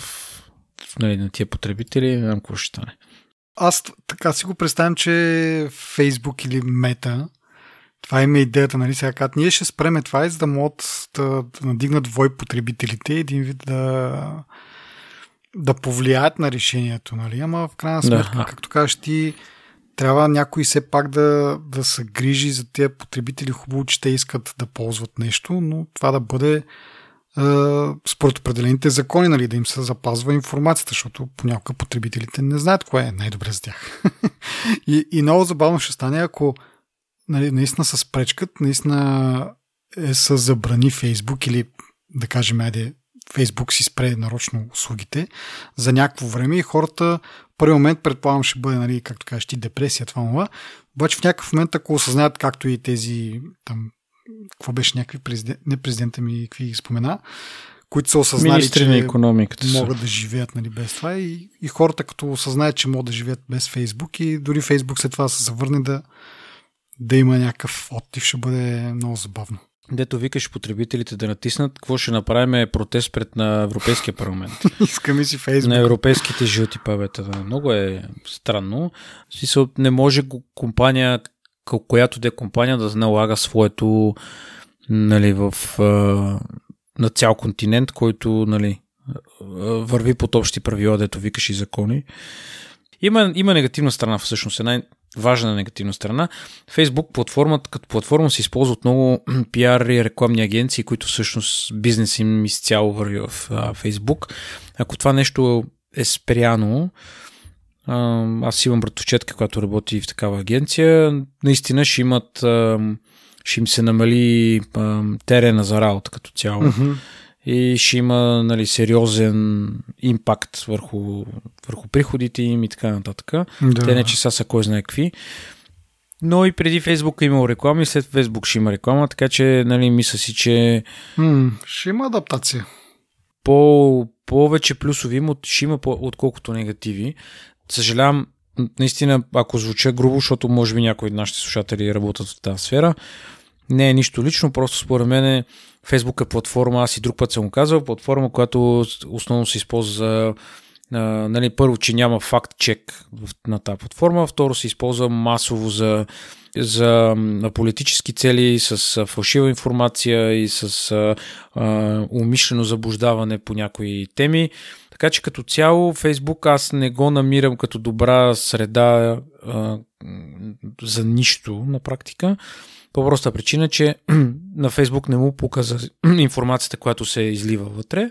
нали, на тия потребители, не знам какво ще стане. Аз така си го представям, че Facebook или Мета, това има идеята, нали, сега как ние ще спреме това, за да могат да, да надигнат вой потребителите и един вид да, да повлияят на решението, нали, ама в крайна сметка, да. както кажеш ти, трябва някой все пак да, да се грижи за тези потребители. Хубаво, че те искат да ползват нещо, но това да бъде според определените закони, нали, да им се запазва информацията, защото понякога потребителите не знаят кое е най-добре за тях. и, и много забавно ще стане, ако нали, наистина се спречкат, наистина е с забрани Фейсбук или да кажем, айде, Фейсбук си спре нарочно услугите за някакво време и хората първи момент предполагам ще бъде, нали, както кажеш ти, депресия, това, това. Обаче в някакъв момент, ако осъзнаят, както и тези там какво беше някакви президент, не президента ми, какви ги спомена, които са осъзнали, Министри че на економиката могат да живеят нали, без това и, и хората като осъзнаят, че могат да живеят без Фейсбук и дори Фейсбук след това се завърне да, да има някакъв оттив, ще бъде много забавно. Дето викаш потребителите да натиснат, какво ще направим е протест пред на Европейския парламент. Искаме си Фейсбук. На европейските жълти павета. Много е странно. Не може компания която де компания да налага своето нали, в, на цял континент, който нали, върви под общи правила, дето викаш и закони. Има, има негативна страна, всъщност, една важна негативна страна. Фейсбук платформата като платформа се използва от много пиар и рекламни агенции, които всъщност бизнес им изцяло върви в Фейсбук. Ако това нещо е спряно, аз имам братовчетка, която работи в такава агенция. Наистина ще имат, ще им се намали терена за работа като цяло. Mm-hmm. И ще има нали, сериозен импакт върху, върху приходите им и така нататък. Да. Те не че са, са кой знае какви. Но и преди Фейсбук е имал реклами, след Фейсбук ще има реклама, така че нали, мисля си, че... Mm, ще има адаптация. По, повече плюсови има, ще има отколкото негативи. Съжалявам, наистина, ако звуча грубо, защото може би някои от нашите слушатели работят в тази сфера, не е нищо лично, просто според мен Facebook е платформа, аз и друг път съм го казал, платформа, която основно се използва за а, нали, първо, че няма факт чек на тази платформа, второ се използва масово за, за политически цели, с фалшива информация и с а, а, умишлено заблуждаване по някои теми. Така че като цяло Фейсбук аз не го намирам като добра среда а, за нищо на практика. По проста причина, че на Фейсбук не му показа информацията, която се излива вътре.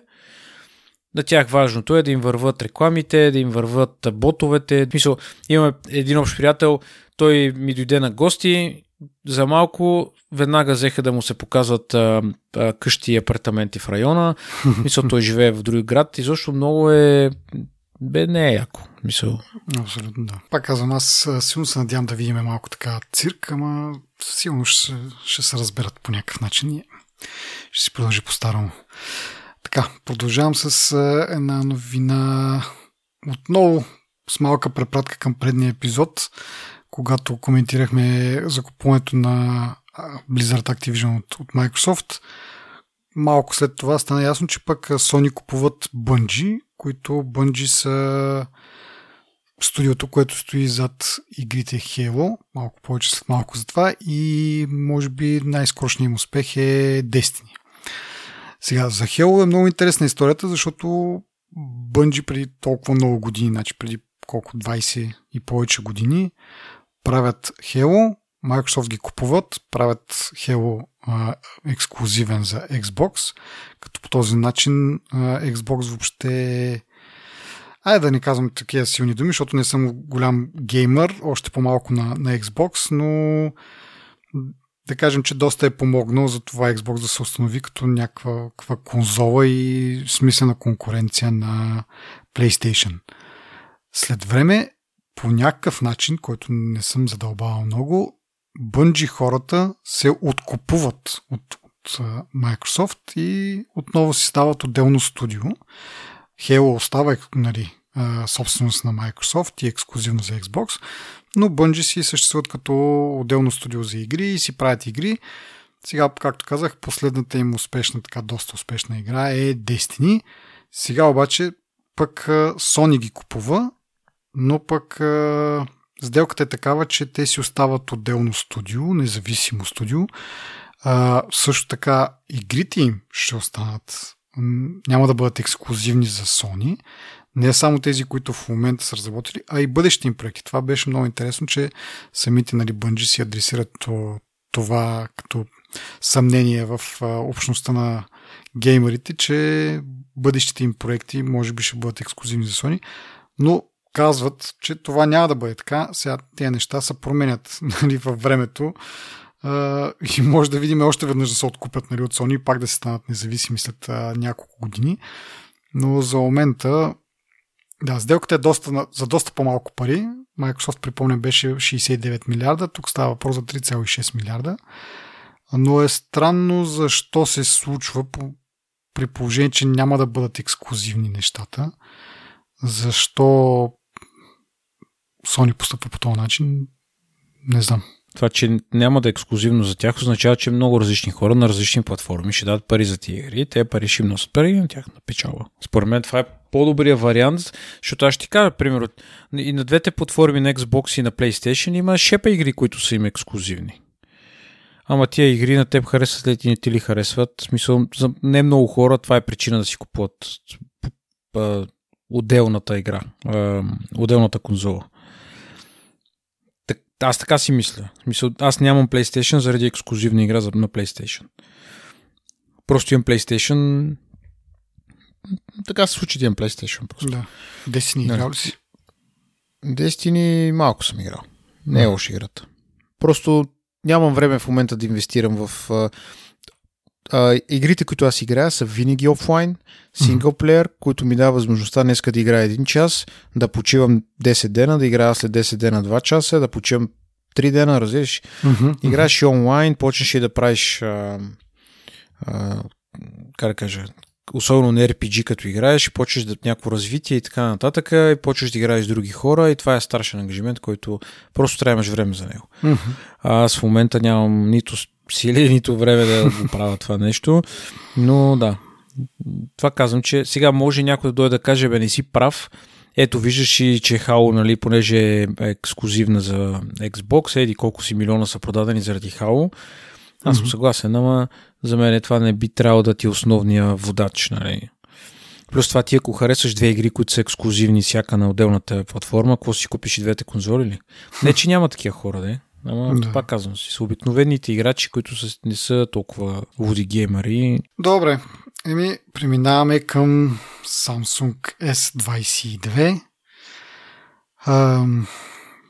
На тях важното е да им върват рекламите, да им върват ботовете. В смисъл, имаме един общ приятел, той ми дойде на гости, за малко веднага взеха да му се показват а, а, къщи и апартаменти в района. Мисля, той живее в други град и защо много е... Бе, не е яко. Мисъл. Абсолютно, да. Пак казвам, аз силно се надявам да видим малко така цирк, ама силно ще, ще се разберат по някакъв начин и ще си продължи по-старому. Така, продължавам с една новина отново с малка препратка към предния епизод когато коментирахме закупуването на Blizzard Activision от, от Microsoft. Малко след това стана ясно, че пък Sony купуват Bungie, които Bungie са студиото, което стои зад игрите Halo, малко повече след малко за това и може би най-скорошният им успех е Destiny. Сега, за Halo е много интересна историята, защото Bungie преди толкова много години, значи преди колко 20 и повече години, правят Halo, Microsoft ги купуват, правят Halo а, ексклюзивен за Xbox, като по този начин а, Xbox въобще Айде да не казвам такива силни думи, защото не съм голям геймър, още по-малко на, на Xbox, но да кажем, че доста е помогнал за това Xbox да се установи като някаква конзола и смислена конкуренция на PlayStation. След време по някакъв начин, който не съм задълбавал много, Бънджи хората се откупуват от, от Microsoft и отново си стават отделно студио. Halo остава нали, собственост на Microsoft и ексклюзивно за Xbox, но Bungie си съществуват като отделно студио за игри и си правят игри. Сега, както казах, последната им успешна, така доста успешна игра е Destiny. Сега обаче пък Sony ги купува, но пък сделката е такава, че те си остават отделно студио, независимо студио. А, също така игрите им ще останат, няма да бъдат ексклюзивни за Sony. Не само тези, които в момента са разработили, а и бъдещи им проекти. Това беше много интересно, че самите нали, бънджи си адресират това като съмнение в общността на геймерите, че бъдещите им проекти може би ще бъдат ексклюзивни за Sony, но казват, че това няма да бъде така. Сега тези неща се променят нали, във времето и може да видим още веднъж да се откупят нали, от Sony и пак да се станат независими след а, няколко години. Но за момента да, сделката е доста, за доста по-малко пари. Microsoft, припомням, беше 69 милиарда, тук става въпрос за 3,6 милиарда. Но е странно защо се случва по, при положение, че няма да бъдат ексклюзивни нещата. Защо Sony постъпва по този начин, не знам. Това, че няма да е ексклюзивно за тях, означава, че много различни хора на различни платформи ще дадат пари за тия игри. Те пари ще им носят пари на тях на печала. Според мен това е по-добрия вариант, защото аз ще ти кажа, примерно, и на двете платформи на Xbox и на PlayStation има шепа игри, които са им ексклюзивни. Ама тия игри на теб харесват след и не ти ли харесват. В смисъл, за не много хора това е причина да си купуват отделната игра, отделната конзола. Аз така си мисля. мисля. Аз нямам PlayStation заради ексклюзивна игра на PlayStation. Просто имам PlayStation. Така се случи да имам PlayStation. Просто. Да. Destiny играл ли си? Destiny малко съм играл. Не е лоша играта. Просто нямам време в момента да инвестирам в а, игрите, които аз играя, са винаги офлайн, синглплеер, mm-hmm. които ми дава възможността днес да играя един час, да почивам 10 дена, да играя след 10 дена 2 часа, да почивам 3 дена, разбираш? Mm-hmm. Играеш и онлайн, почнеш и да правиш а, а, как да кажа, особено на RPG, като играеш, и почваш да някакво развитие и така нататък, и почваш да играеш с други хора, и това е старшен ангажимент, който просто трябва да имаш време за него. Mm-hmm. Аз в момента нямам нито сили, нито време да го правя това нещо. Но да, това казвам, че сега може някой да дойде да каже, бе, не си прав. Ето, виждаш и, че Halo, нали, понеже е ексклюзивна за Xbox, еди колко си милиона са продадени заради Halo. Аз съм съгласен, ама за мен това не би трябвало да ти е основния водач, нали. Плюс това ти ако харесваш две игри, които са ексклюзивни всяка на отделната платформа, какво си купиш и двете конзоли ли? Не, че няма такива хора, да Ама да. пак казвам си, са обикновените играчи, които са, не са толкова луди геймери. Добре, еми преминаваме към Samsung S22. А,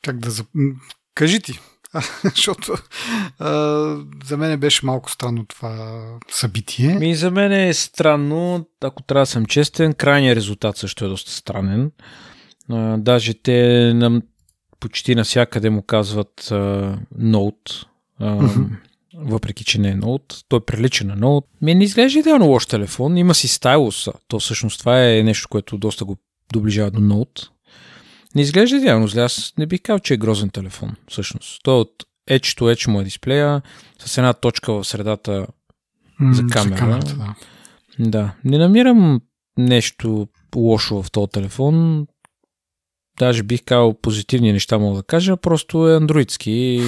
как да... Зап... Кажи ти, защото а, за мен беше малко странно това събитие. Ми за мен е странно, ако трябва да съм честен, крайният резултат също е доста странен. А, даже те нам почти навсякъде му казват uh, Note, uh, mm-hmm. въпреки че не е Note. Той прилича на Note. Ми не изглежда идеално лош телефон. Има си стайлус. То всъщност това е нещо, което доста го доближава до Note. Не изглежда идеално зле. Аз не бих казал, че е грозен телефон. Всъщност. Той е от Edge to Edge му е дисплея, с една точка в средата mm, за камера. За камерата, да. да. Не намирам нещо лошо в този телефон даже бих казал позитивни неща мога да кажа, просто е андроидски и,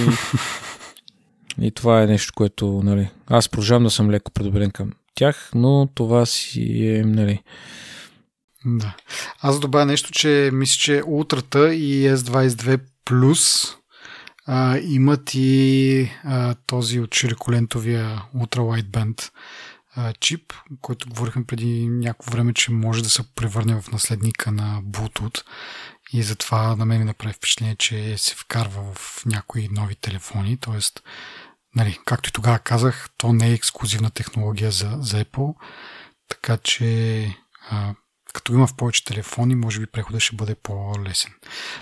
и това е нещо, което нали, аз продължавам да съм леко предобрен към тях, но това си е, нали, да. Аз добавя нещо, че мисля, че Ултрата и S22 Plus а, имат и а, този от широколентовия Ultra Wideband а, чип, който говорихме преди някакво време, че може да се превърне в наследника на Bluetooth и затова на мен ми направи впечатление, че се вкарва в някои нови телефони, т.е. Нали, както и тогава казах, то не е ексклюзивна технология за, за Apple, така че а, като има в повече телефони, може би преходът ще бъде по-лесен.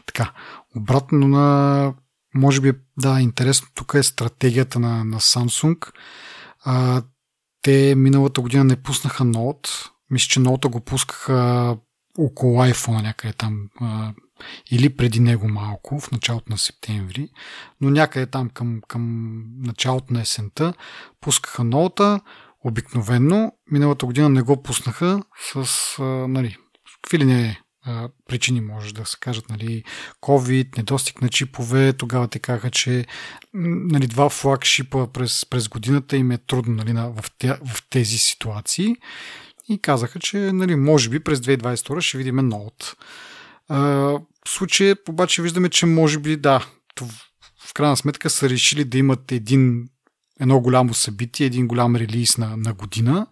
Така, обратно на може би, да, интересно тук е стратегията на, на Samsung. А, те миналата година не пуснаха Note. Мисля, че Note го пускаха около iPhone някъде там или преди него малко, в началото на септември, но някъде там към, към началото на есента пускаха ноута, обикновенно миналата година не го пуснаха с, нали, какви ли не причини може да се кажат, нали, COVID, недостиг на чипове, тогава те казаха, че нали, два флагшипа през, през годината им е трудно нали, в, те, в тези ситуации. И казаха, че нали, може би през 2022 ще видим Note. В случая обаче виждаме, че може би да, в крайна сметка са решили да имат един, едно голямо събитие, един голям релиз на, на година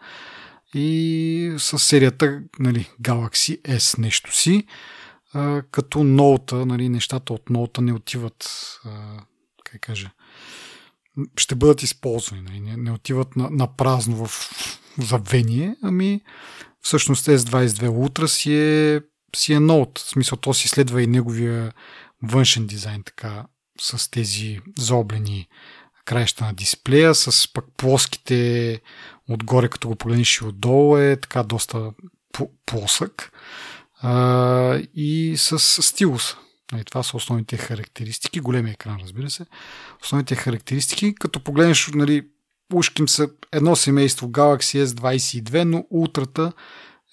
и с серията нали, Galaxy S нещо си, а, като Note, нали, нещата от Note не отиват, а, как кажа, ще бъдат използвани, нали, не, не отиват на, на празно в забвение, ами всъщност S22 Ultra си е, си е Note, в смисъл то си следва и неговия външен дизайн, така, с тези заоблени краища на дисплея, с пък плоските отгоре, като го погледнеш и отдолу е така доста плосък а, и с стилус. Нали, това са основните характеристики. Големия екран, разбира се. Основните характеристики, като погледнеш, нали, ушким са едно семейство Galaxy S22, но ултрата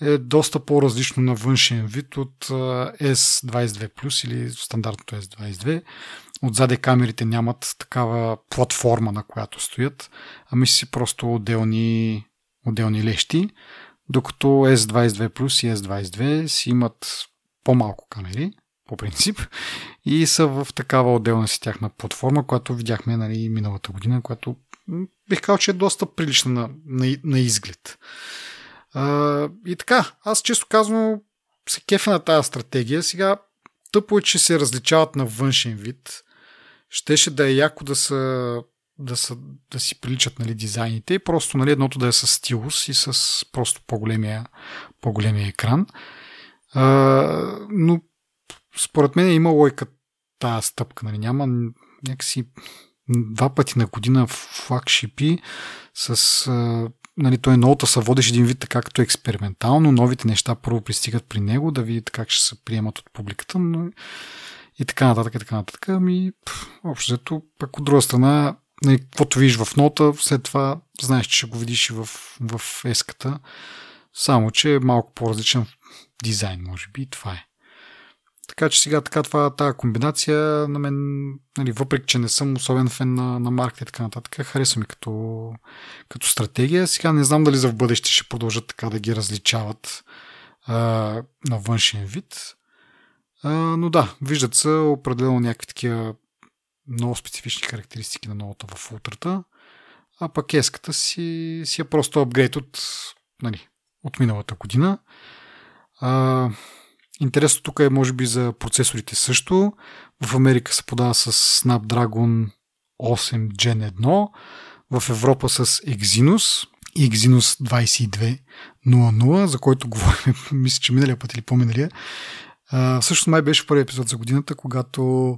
е доста по-различно на външен вид от S22 Plus или стандартното S22. Отзаде камерите нямат такава платформа, на която стоят, ами си просто отделни, отделни лещи, докато S22 Plus и S22 си имат по-малко камери, по принцип, и са в такава отделна си тяхна платформа, която видяхме нали, миналата година, която бих казал, че е доста прилична на, на, на изглед. А, и така, аз често казвам се кефа на тази стратегия. Сега тъпо е, че се различават на външен вид щеше да е яко да са да, са, да си приличат нали, дизайните и просто нали, едното да е с стилус и с просто по-големия, по-големия екран. А, но според мен има лойка тази стъпка. Нали. Няма някакси два пъти на година флагшипи с а, нали, той ноута се водиш един вид така като експериментално, новите неща първо пристигат при него, да видите как ще се приемат от публиката, но и така нататък, и така нататък. Ами, общо взето, пък от друга страна, нали, каквото видиш в нота, след това знаеш, че ще го видиш и в, в еската, само че е малко по-различен дизайн, може би, и това е. Така че сега така това, тази комбинация на мен, нали, въпреки че не съм особен фен на, на маркета и така нататък, харесва ми като, като стратегия. Сега не знам дали за в бъдеще ще продължат така да ги различават а, на външен вид. Но да, виждат се определено някакви такива много специфични характеристики на новата в ултрата, а пък еската си, си е просто апгрейд от, нали, от миналата година. А, интересно тук е може би за процесорите също. В Америка се подава с Snapdragon 8 Gen 1, в Европа с Exynos Exynos 2200, за който говорим, мисля, че миналия път или по-миналия, а, също май беше в първи епизод за годината, когато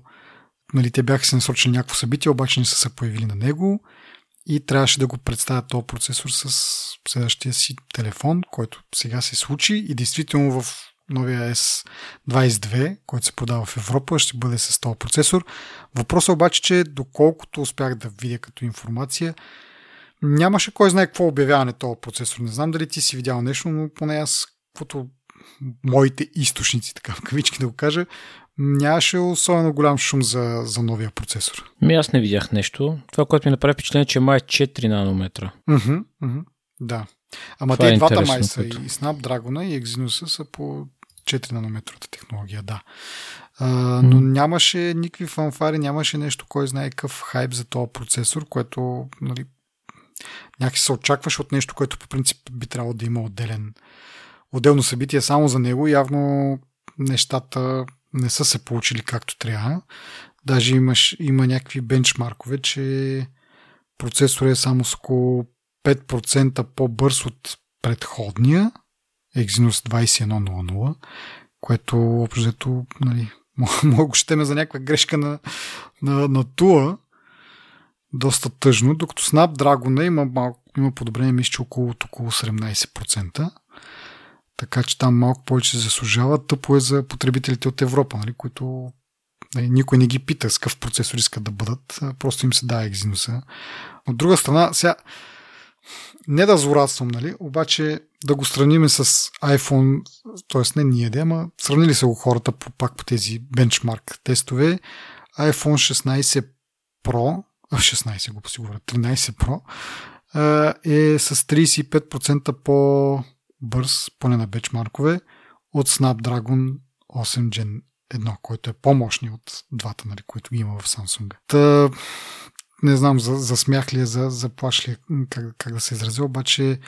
нали, те бяха се насочили някакво събитие, обаче не са се появили на него и трябваше да го представят този процесор с следващия си телефон, който сега се случи и действително в новия S22, който се продава в Европа, ще бъде с този процесор. Въпросът обаче, че доколкото успях да видя като информация, нямаше кой знае какво обявяване този процесор. Не знам дали ти си видял нещо, но поне аз, каквото моите източници, така в кавички да го кажа, нямаше особено голям шум за, за новия процесор. Ми аз не видях нещо. Това, което ми направи впечатление, е, че май е 4 нанометра. Uh-huh, uh-huh, да. Ама Това те е двата май са като... и Snapdragon и Exynos са по 4 нанометровата технология, да. А, но mm. нямаше никакви фанфари, нямаше нещо, кой знае какъв хайп за този процесор, което нали, някакси се очакваше от нещо, което по принцип би трябвало да има отделен, отделно събитие само за него. Явно нещата не са се получили както трябва. Даже имаш, има някакви бенчмаркове, че процесор е само с около 5% по-бърз от предходния Exynos 2100, което общо нали, мога ще ме за някаква грешка на, на, на туа. Доста тъжно, докато Snapdragon има, малко, има подобрение, мисля, около, около 17%. Така че там малко повече се заслужава. Тъпо е за потребителите от Европа, нали, които нали, никой не ги пита с какъв процесор искат да бъдат. Просто им се дава екзинуса. От друга страна, сега не да злорадствам, нали, обаче да го сравним с iPhone, т.е. не ние, да, ама сравнили са го хората по, пак по тези бенчмарк тестове. iPhone 16 Pro, 16 го посигуря, 13 Pro е с 35% по-бърз, поне на бенчмаркове, от Snapdragon 8 Gen 1, който е по-мощни от двата, нали, които ги има в Samsung. Та, не знам за, за смях ли е, за, за плаш ли е, как, как да се изрази, обаче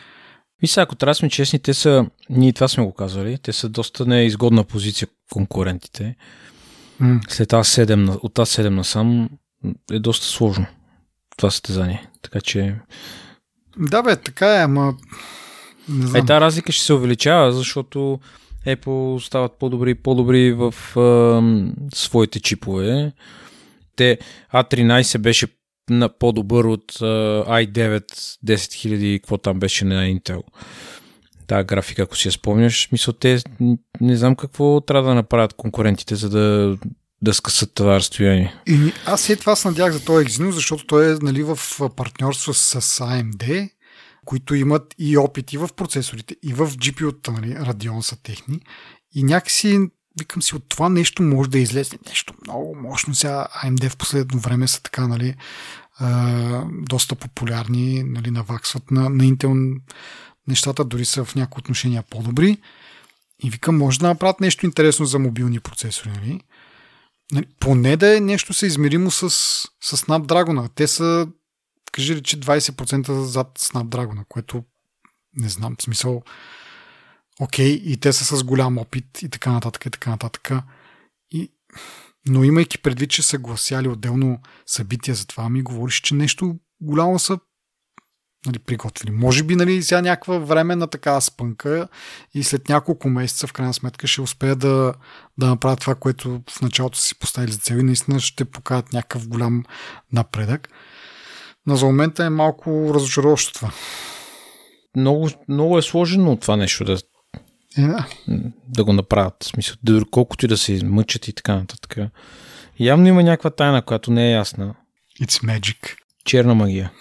Мисля, ако трябва да сме честни, те са, ние това сме го казали, те са доста неизгодна позиция конкурентите. Mm. След А7, от А7 насам е доста сложно това състезание. Така че... Да бе, така е, ама... Не знам. Е, тази разлика ще се увеличава, защото Apple стават по-добри и по-добри в е, своите чипове. Те A13 беше на по-добър от uh, i9 10000, какво там беше на Intel. Та графика, ако си я спомняш, мисля, те не знам какво трябва да направят конкурентите, за да, да скъсат това разстояние. И аз и това се надях за този Exynos, защото той е нали, в партньорство с AMD, които имат и опити в процесорите, и в GPU-та, нали, Radeon са техни. И някакси викам си, от това нещо може да излезе нещо много мощно. Сега AMD в последно време са така, нали, а, доста популярни, нали, наваксват на, на Intel нещата, дори са в някои отношения по-добри. И викам, може да направят нещо интересно за мобилни процесори, нали? нали поне да е нещо съизмеримо с, с Snapdragon. Те са, кажи речи, 20% зад Snapdragon, което не знам, в смисъл окей, и те са с голям опит и така нататък и така нататък. И, но имайки предвид, че са гласяли отделно събития за това, ми говориш, че нещо голямо са нали, приготвили. Може би нали, сега някаква време на такава спънка и след няколко месеца в крайна сметка ще успеят да, да направят това, което в началото си поставили за цел и наистина ще покажат някакъв голям напредък. Но за момента е малко разочароващо това. Много, много е сложено това нещо да, Yeah. Да го направят. В смисъл, колкото и да се мъчат и така нататък. Явно има някаква тайна, която не е ясна. It's magic. Черна магия.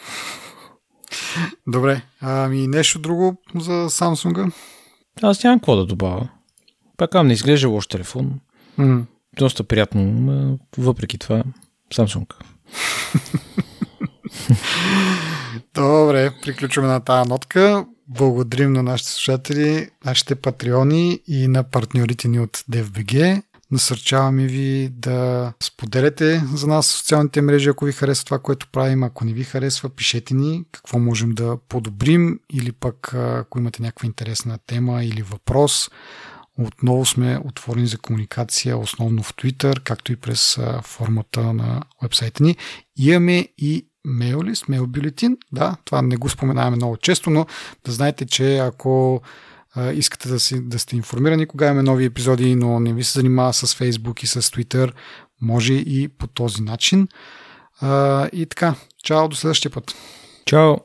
Добре. Ами нещо друго за Samsung? Аз нямам какво да добавя. Пак не изглежда лош телефон. Mm. Доста приятно, въпреки това Samsung. Добре, приключваме на тази нотка. Благодарим на нашите слушатели, нашите патреони и на партньорите ни от DFBG. Насърчаваме ви да споделяте за нас в социалните мрежи, ако ви харесва това, което правим. Ако не ви харесва, пишете ни какво можем да подобрим или пък ако имате някаква интересна тема или въпрос. Отново сме отворени за комуникация, основно в Twitter, както и през формата на вебсайта ни. Имаме и мейл лист, мейл бюлетин. Да, това не го споменаваме много често, но да знаете, че ако искате да, си, да сте информирани кога имаме нови епизоди, но не ви се занимава с Facebook и с Twitter, може и по този начин. И така, чао, до следващия път. Чао!